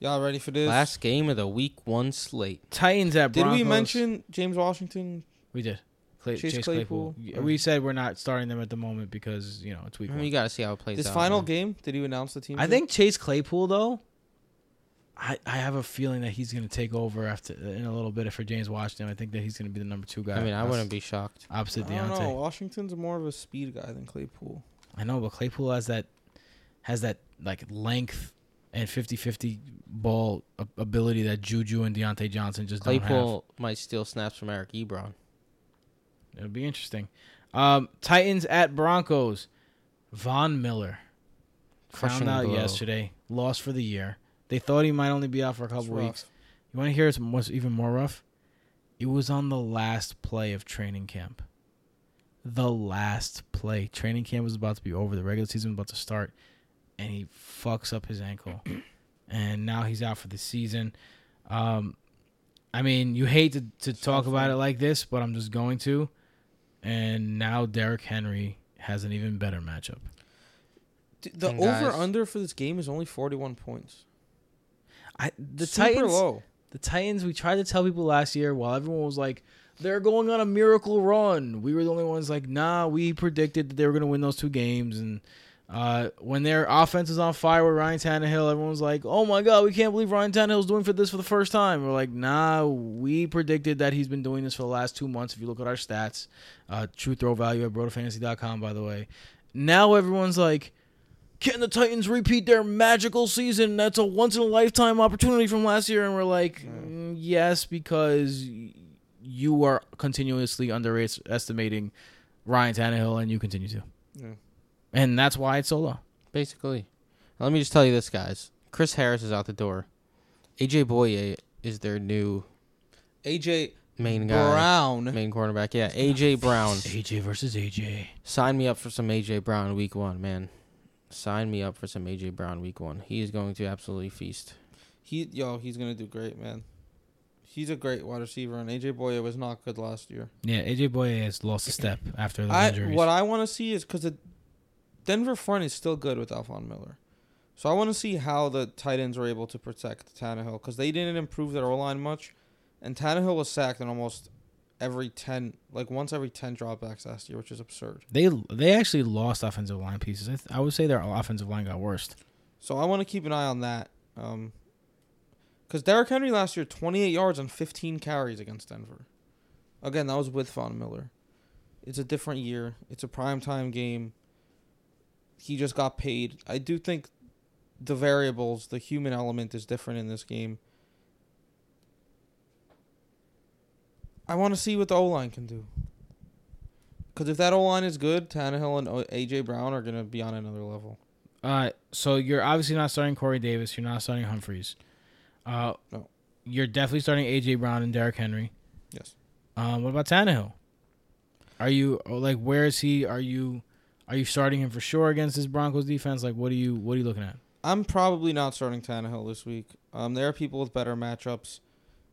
y'all ready for this? Last game of the week one slate. Titans at Broncos. Did we mention James Washington? We did. Clay, Chase Chase, Claypool. Claypool? We said we're not starting them at the moment because you know it's week I mean, one. you got to see how it plays This out. final man. game, did you announce the team? I to? think Chase Claypool though I, I have a feeling that he's going to take over after in a little bit for James Washington. I think that he's going to be the number two guy. I mean, I wouldn't be shocked. opposite I don't know. Diontae. Washington's more of a speed guy than Claypool. I know, but Claypool has that has that like length and 50-50 ball ability that Juju and Diontae Johnson just don't have. Claypool might steal snaps from Eric Ebron. It'll be interesting. Um, Titans at Broncos. Von Miller Crushing found out blow. yesterday, lost for the year. They thought he might only be out for a couple weeks. You want to hear some- what's even more rough? It was on the last play of training camp. The last play. Training camp was about to be over. The regular season was about to start, and he fucks up his ankle, and now he's out for the season. Um, I mean, you hate to, to talk about it like this, but I'm just going to. And now Derrick Henry has an even better matchup. The over under for this game is only 41 points. I the Super Titans low. the Titans, we tried to tell people last year while everyone was like, they're going on a miracle run. We were the only ones like, nah, we predicted that they were going to win those two games. And uh, when their offense is on fire with Ryan Tannehill, everyone's like, oh my God, we can't believe Ryan Tannehill's doing for this for the first time. We're like, nah, we predicted that he's been doing this for the last two months. If you look at our stats, uh, true throw value at brotofantasy.com, by the way. Now everyone's like, can the Titans repeat their magical season? That's a once in a lifetime opportunity from last year. And we're like, "Mm, yes, because you are continuously underestimating Ryan Tannehill, and you continue to. Yeah. And that's why it's so low. Basically. Let me just tell you this, guys. Chris Harris is out the door. AJ Bouye is their new AJ main guy. Brown. Main cornerback. Yeah, AJ Brown. AJ versus AJ. Sign me up for some AJ Brown week one, man. Sign me up for some AJ Brown week one. He is going to absolutely feast. He yo, he's gonna do great, man. He's a great wide receiver, and AJ Bouye was not good last year. Yeah, AJ Bouye has lost a step after the I injuries. what I want to see is because the Denver front is still good with Alphon Miller, so I want to see how the tight ends were able to protect Tannehill because they didn't improve their O line much, and Tannehill was sacked in almost every ten, like once every ten dropbacks last year, which is absurd. they they actually lost offensive line pieces. I, th- I would say their offensive line got worse. So I want to keep an eye on that. Um, because Derrick Henry last year, 28 yards on 15 carries against Denver. Again, that was with Von Miller. It's a different year. It's a prime time game. He just got paid. I do think the variables, the human element, is different in this game. I want to see what the O line can do. Because if that O line is good, Tannehill and AJ Brown are going to be on another level. Uh, so you're obviously not starting Corey Davis. You're not starting Humphries. Uh, No. You're definitely starting AJ Brown and Derrick Henry. Yes. Um, what about Tannehill? Are you like where is he? Are you are you starting him for sure against this Broncos defense? Like what are you what are you looking at? I'm probably not starting Tannehill this week. Um, there are people with better matchups.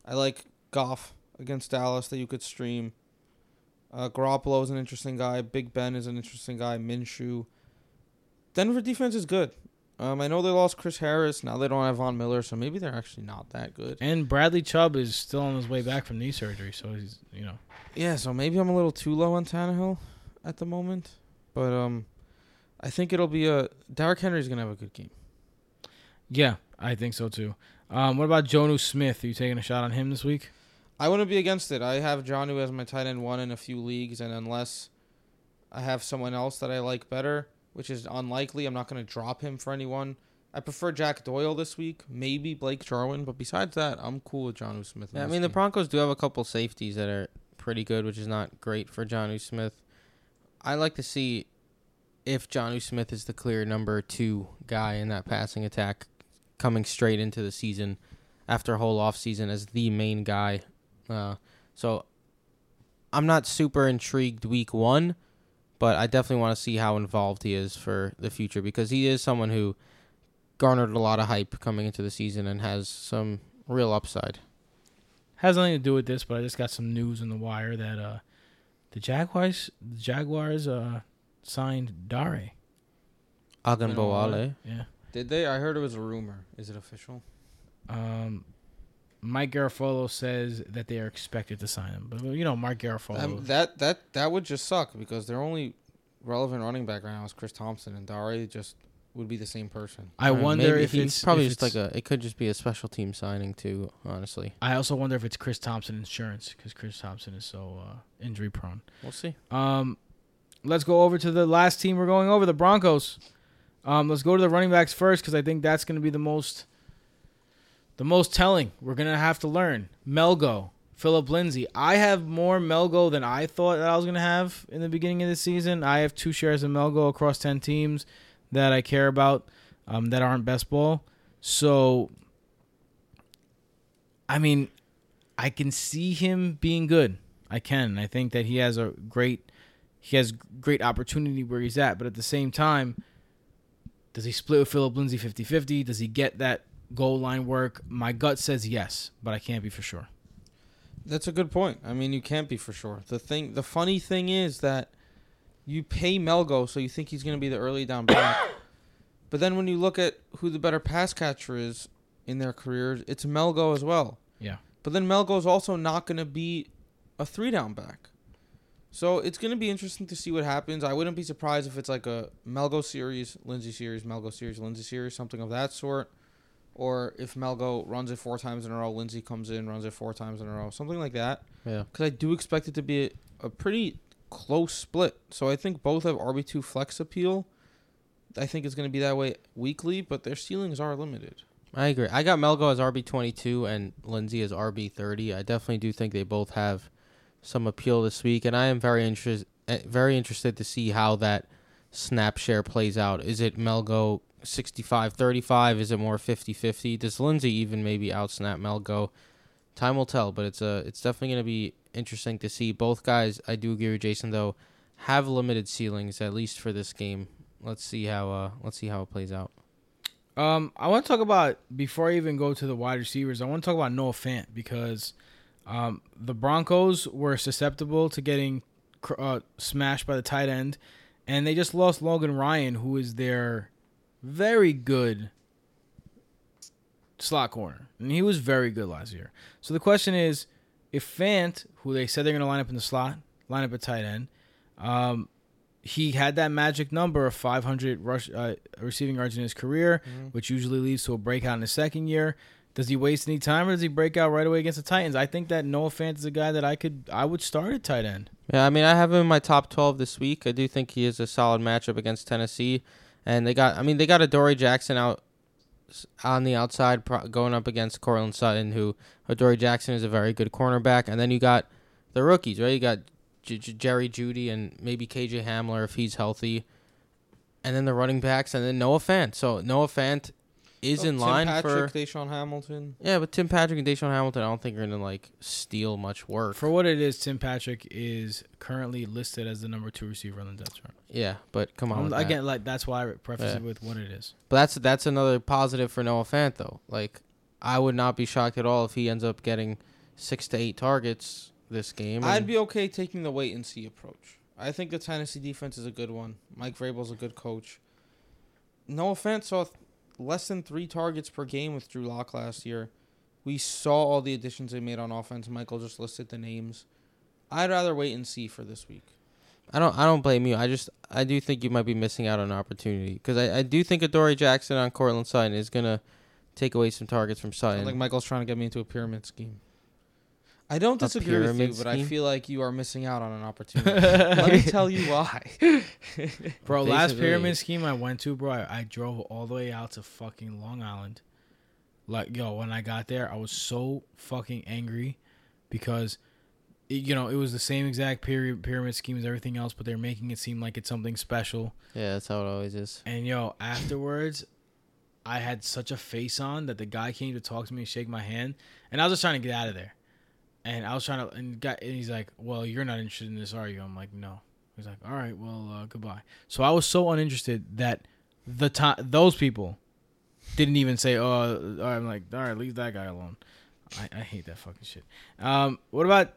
I like Goff against Dallas that you could stream. Uh, Garoppolo is an interesting guy. Big Ben is an interesting guy. Minshew. Denver defense is good. Um, I know they lost Chris Harris. Now they don't have Von Miller, so maybe they're actually not that good. And Bradley Chubb is still on his way back from knee surgery, so he's you know Yeah, so maybe I'm a little too low on Tannehill at the moment, but um, I think it'll be a Derrick Henry's gonna have a good game. yeah I think so too. Um, what about Jonnu Smith? Are you taking a shot on him this week? I wouldn't be against it. I have Jonnu as my tight end one in a few leagues, and unless I have someone else that I like better, which is unlikely, I'm not going to drop him for anyone. I prefer Jack Doyle this week, maybe Blake Jarwin, but besides that, I'm cool with Jonnu Smith. Yeah, I mean the game. Broncos do have a couple safeties that are pretty good, which is not great for Jonnu Smith. I like to see if Jonnu Smith is the clear number two guy in that passing attack coming straight into the season after a whole off season as the main guy. Uh, so I'm not super intrigued week one, but I definitely want to see how involved he is for the future because he is someone who garnered a lot of hype coming into the season and has some real upside. Has nothing to do with this, but I just got some news in the wire that uh, the Jaguars the Jaguars uh signed Dare. Ogunbowale. Yeah. Did they? I heard it was a rumor. Is it official? Um, Mike Garafolo says that they are expected to sign him, but you know Mike Garafolo. Um, that that that would just suck because their only relevant running back right now is Chris Thompson, and Dare just would be the same person. I Or wonder maybe if he's it's probably if just like a. It could just be a special team signing too. Honestly, I also wonder if it's Chris Thompson insurance because Chris Thompson is so uh, injury prone. we'll see. Um, let's go over to the last team we're going over, the Broncos. Um, let's go to the running backs first because I think that's going to be the most, the most telling. We're gonna have to learn Melgo, Phillip Lindsay. I have more Melgo than I thought that I was gonna have in the beginning of the season. I have two shares of Melgo across ten teams that I care about um, that aren't best ball. So, I mean, I can see him being good. I can. I think that he has a great he has great opportunity where he's at, but at the same time, does he split with Phillip Lindsay 50-50? Does he get that goal line work? My gut says yes, but I can't be for sure. That's a good point. I mean, you can't be for sure. The thing, the funny thing is that you pay Melgo, so you think he's going to be the early down back. but then when you look at who the better pass catcher is in their careers, it's Melgo as well. Yeah. But then Melgo is also not going to be a three down back. So it's going to be interesting to see what happens. I wouldn't be surprised if it's like a Melgo series, Lindsay series, Melgo series, Lindsay series, something of that sort. Or if Melgo runs it four times in a row, Lindsay comes in, runs it four times in a row, something like that. Yeah. Because I do expect it to be a, a pretty close split. So I think both have RB2 flex appeal. I think it's going to be that way weekly, but their ceilings are limited. I agree. I got Melgo as RB twenty two and Lindsay as RB thirty. I definitely do think they both have some appeal this week, and I am very interested eh, very interested to see how that snap share plays out. Is it Melgo 65-35? Is it more 50-50? Does Lindsay even maybe outsnap Melgo? Time will tell, but it's a it's definitely going to be interesting to see. Both guys, I do agree with Jason though, have limited ceilings at least for this game. Let's see how uh let's see how it plays out. Um, I want to talk about before I even go to the wide receivers. I want to talk about Noah Fant because um, the Broncos were susceptible to getting uh, smashed by the tight end, and they just lost Logan Ryan, who is their very good slot corner, and he was very good last year. So the question is, if Fant, who they said they're going to line up in the slot, line up at tight end, um, he had that magic number of 500 rush uh, receiving yards in his career, which usually leads to a breakout in the second year. Does he waste any time, or does he break out right away against the Titans? I think that Noah Fant is a guy that I could I would start at tight end. Yeah, I mean, I have him in my top 12 this week. I do think he is a solid matchup against Tennessee. And they got, I mean, they got a Dory Jackson out on the outside pro- going up against Courtland Sutton, who Dory Jackson is a very good cornerback. And then you got the rookies, right? You got J- J- Jerry Jeudy and maybe KJ Hamler if he's healthy. And then the running backs, and then Noah Fant. So Noah Fant is So in Tim line Patrick, for. DaeSean Hamilton. Yeah, but Tim Patrick and DaeSean Hamilton, I don't think are going to, like, steal much work. For what it is, Tim Patrick is currently listed as the number two receiver on the depth chart. yeah, but come on. Um, with that. again, like that's why I preface Yeah. it with what it is. But that's that's another positive for Noah Fant though. Like I would not be shocked at all if he ends up getting six to eight targets this game. I'd be okay taking the wait and see approach. I think the Tennessee defense is a good one. Mike Vrabel's a good coach. No offense, saw th- less than three targets per game with Drew Lock last year. We saw all the additions they made on offense. Michael just listed the names. I'd rather wait and see for this week. I don't I don't blame you. I just I do think you might be missing out on an opportunity because I, I do think Adoree Jackson on Courtland Sutton is gonna take away some targets from I Sutton. think Michael's trying to get me into a pyramid scheme. I don't disagree with you, pyramid but I feel like you are missing out on an opportunity. Let me tell you why. Bro, last pyramid scheme I went to, bro, I, I drove all the way out to fucking Long Island. Like, yo, when I got there, I was so fucking angry because, it, you know, it was the same exact pyramid pyramid scheme as everything else, but they're making it seem like it's something special. yeah, that's how it always is. And yo, afterwards, I had such a face on that the guy came to talk to me and shake my hand, and I was just trying to get out of there. And I was trying to, and, guy, and he's like, "Well, you're not interested in this, are you?" I'm like, "No." He's like, "All right, well, uh, goodbye." So I was so uninterested that the time those people didn't even say, "Oh," I'm like, "All right, leave that guy alone." I, I hate that fucking shit. Um, what about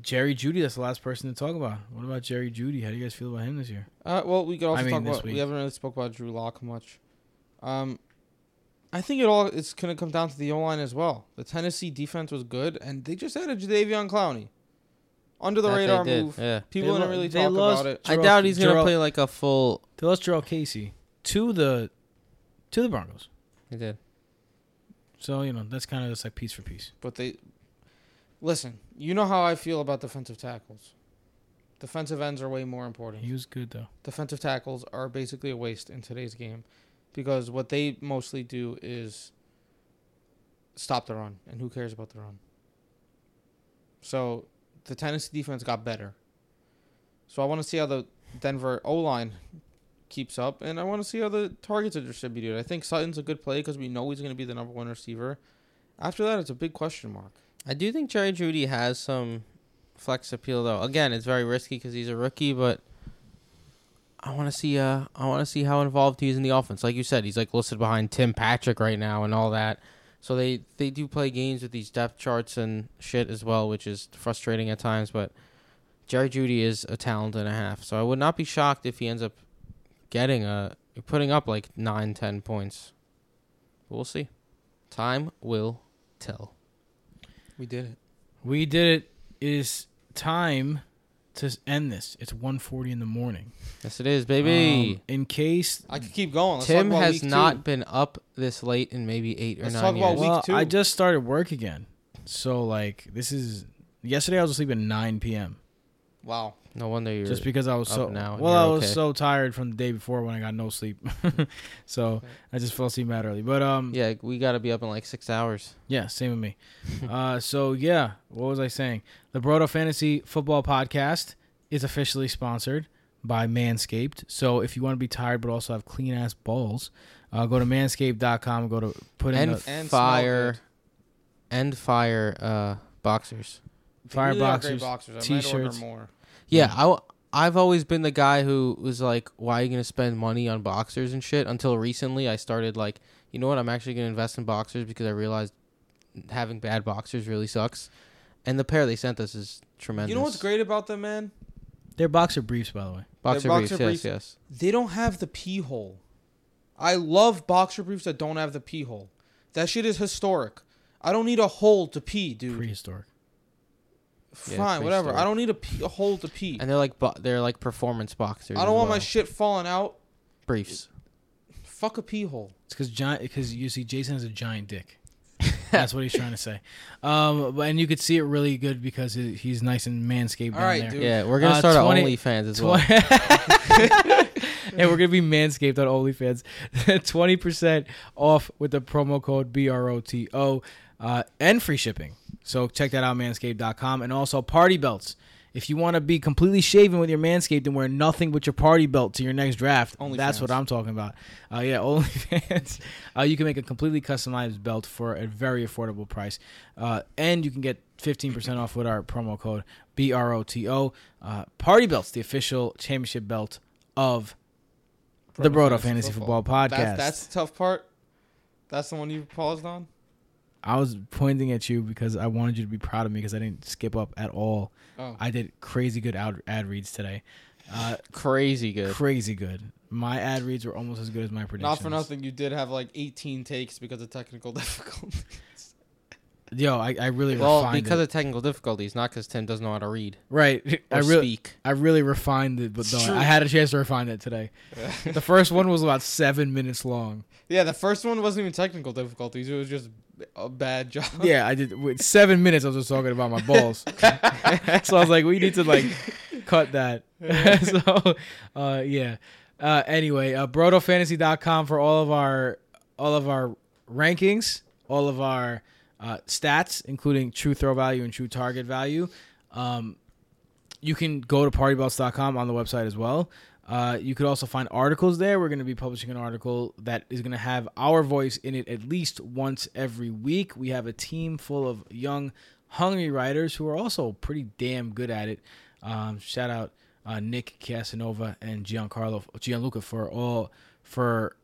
Jerry Jeudy? That's the last person to talk about. What about Jerry Jeudy? How do you guys feel about him this year? Uh, well, we could also I mean, talk about. week. We haven't really spoke about Drew Lock much. Um, I think it all it's gonna come down to the O line as well. The Tennessee defense was good, and they just added Jadeveon Clowney, under the That radar move. Yeah. People They didn't lo- really they talk lost- about it. I doubt he's gonna Jarrell- play like a full. They lost Jurrell Casey. to the to the Broncos. He did. So you know that's kind of just like piece for piece. But they listen. You know how I feel about defensive tackles. Defensive ends are way more important. He was good though. defensive tackles are basically a waste in today's game because what they mostly do is stop the run, and who cares about the run? So the Tennessee defense got better. So I want to see how the Denver O line keeps up, and I want to see how the targets are distributed. I think Sutton's a good play because we know he's going to be the number one receiver. After that, it's a big question mark. I do think Jerry Jeudy has some flex appeal though. Again, it's very risky because he's a rookie, but I want to see. Uh, I want to see how involved he is in the offense. Like you said, he's like listed behind Tim Patrick right now and all that. So they they do play games with these depth charts and shit as well, which is frustrating at times. But Jerry Jeudy is a talent and a half, so I would not be shocked if he ends up getting a putting up like nine, ten points. We'll see. Time will tell. We did it. We did it. It is time to end this. It's 1.40 in the morning. Yes, it is, baby. Um, in case I could keep going. Let's Tim has week two. not been up this late in maybe eight or Let's nine talk about years. week well. I just started work again. So like this is yesterday I was asleep at 9 p.m. Wow. no wonder you're just because I was so now well I was okay. so tired from the day before when I got no sleep. so I just fell asleep mad early. But um Yeah, we got to be up in like six hours. Yeah, same with me. uh, so yeah, what was I saying? The Broto Fantasy Football Podcast is officially sponsored by Manscaped. So if you want to be tired but also have clean ass balls, uh, go to manscaped.com. Go to put in And, the And fire, and fire uh, boxers. They fire really boxers, boxers. I might order t-shirts. more. Yeah, I w- I've always been the guy who was like, "Why are you gonna spend money on boxers and shit?" Until recently, I started like, you know what? I'm actually gonna invest in boxers because I realized having bad boxers really sucks. And the pair they sent us is tremendous. You know what's great about them, man? They're boxer briefs, by the way. Boxer, They're briefs, boxer yes, briefs. yes. They don't have the pee hole. I love boxer briefs that don't have the pee hole. That shit is historic. I don't need a hole to pee, dude. Prehistoric. Yeah, Fine, whatever. prehistoric. I don't need a, pee, a hole to pee. And they're like bo- they're like performance boxers. I as don't want my well. shit falling out. briefs. Fuck a pee hole. It's because giant. Because you see, Jason has a giant dick. That's what he's trying to say. Um, but, and you could see it really good because he- he's nice and manscaped All down right, there. dude. Yeah, we're gonna Uh, start 20 our OnlyFans as well. and we're gonna be manscaped on OnlyFans. Twenty percent off with the promo code BROTO uh, and free shipping. So check that out, manscaped.com. And also party belts. If you want to be completely shaven with your manscaped and wear nothing but your party belt to your next draft, only that's OnlyFans. what I'm talking about. Uh, yeah, OnlyFans. Uh, you can make a completely customized belt for a very affordable price, uh, and you can get 15% off with our promo code BROTO. Uh, party belts, the official championship belt of the Broto Fantasy Football Podcast. That's, that's the tough part. That's the one you paused on. I was pointing at you because I wanted you to be proud of me because I didn't skip up at all. Oh, I did crazy good ad, ad reads today. Uh, Crazy good. crazy good. My ad reads were almost as good as my predictions. not for nothing. You did have like 18 takes because of technical difficulties. Yo, I, I really Well, refined because it. of technical difficulties, not because Tim doesn't know how to read right. I really speak. I really refined it, but. I had a chance to refine it today. the first one was about seven minutes long. yeah, the first one wasn't even technical difficulties. It was just a bad job. Yeah, I did. With seven minutes, I was just talking about my balls. so I was like, we need to like cut that. so, uh, yeah. Uh, anyway, uh, brotofantasy.com for all of our all of our rankings, all of our uh, stats, including true throw value and true target value. Um, you can go to partybelts.com on the website as well. Uh, you could also find articles there. We're going to be publishing an article that is going to have our voice in it at least once every week. We have a team full of young, hungry writers who are also pretty damn good at it. Um, shout out uh, Nick Casanova and Giancarlo Gianluca for all for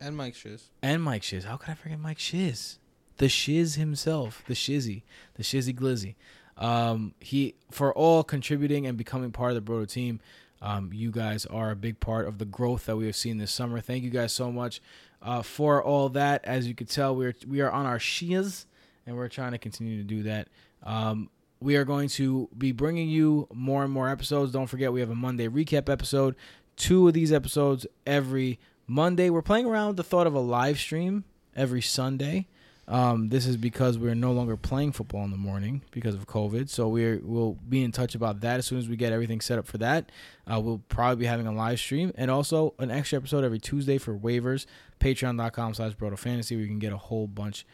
And Mike Shiz. and Mike Shiz. How could I forget Mike Shiz? The Shiz himself, the Shizzy, the Shizzy Glizzy. Um, he for all contributing and becoming part of the Broto team. Um, you guys are a big part of the growth that we have seen this summer. Thank you guys so much uh, for all that. As you can tell, we're we are on our shias, and we're trying to continue to do that. Um, we are going to be bringing you more and more episodes. Don't forget, we have a Monday recap episode. Two of these episodes every Monday, we're playing around with the thought of a live stream every Sunday. Um, this is because we're no longer playing football in the morning because of COVID. So we're we'll be in touch about that as soon as we get everything set up for that. Uh, we'll probably be having a live stream and also an extra episode every Tuesday for waivers. Patreon.com slash Broto Fantasy where you can get a whole bunch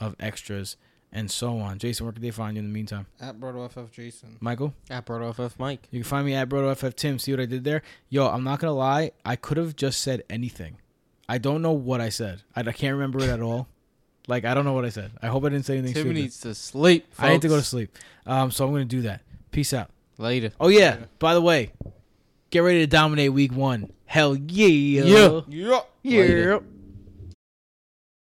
of extras and so on. Jason, where can they find you in the meantime? At Broto FF Jason. Michael? At Broto FF Mike. You can find me at BrotoFF Tim. See what I did there? Yo, I'm not gonna lie. I could have just said anything. I don't know what I said. I, I can't remember it at all. Like I don't know what I said. I hope I didn't say anything Tim stupid. needs to sleep. I need to go to sleep. Um, so I'm gonna do that. Peace out. Later. Oh yeah. By the way, get ready to dominate week one. Hell yeah. Yeah. Yeah. Yeah. Later.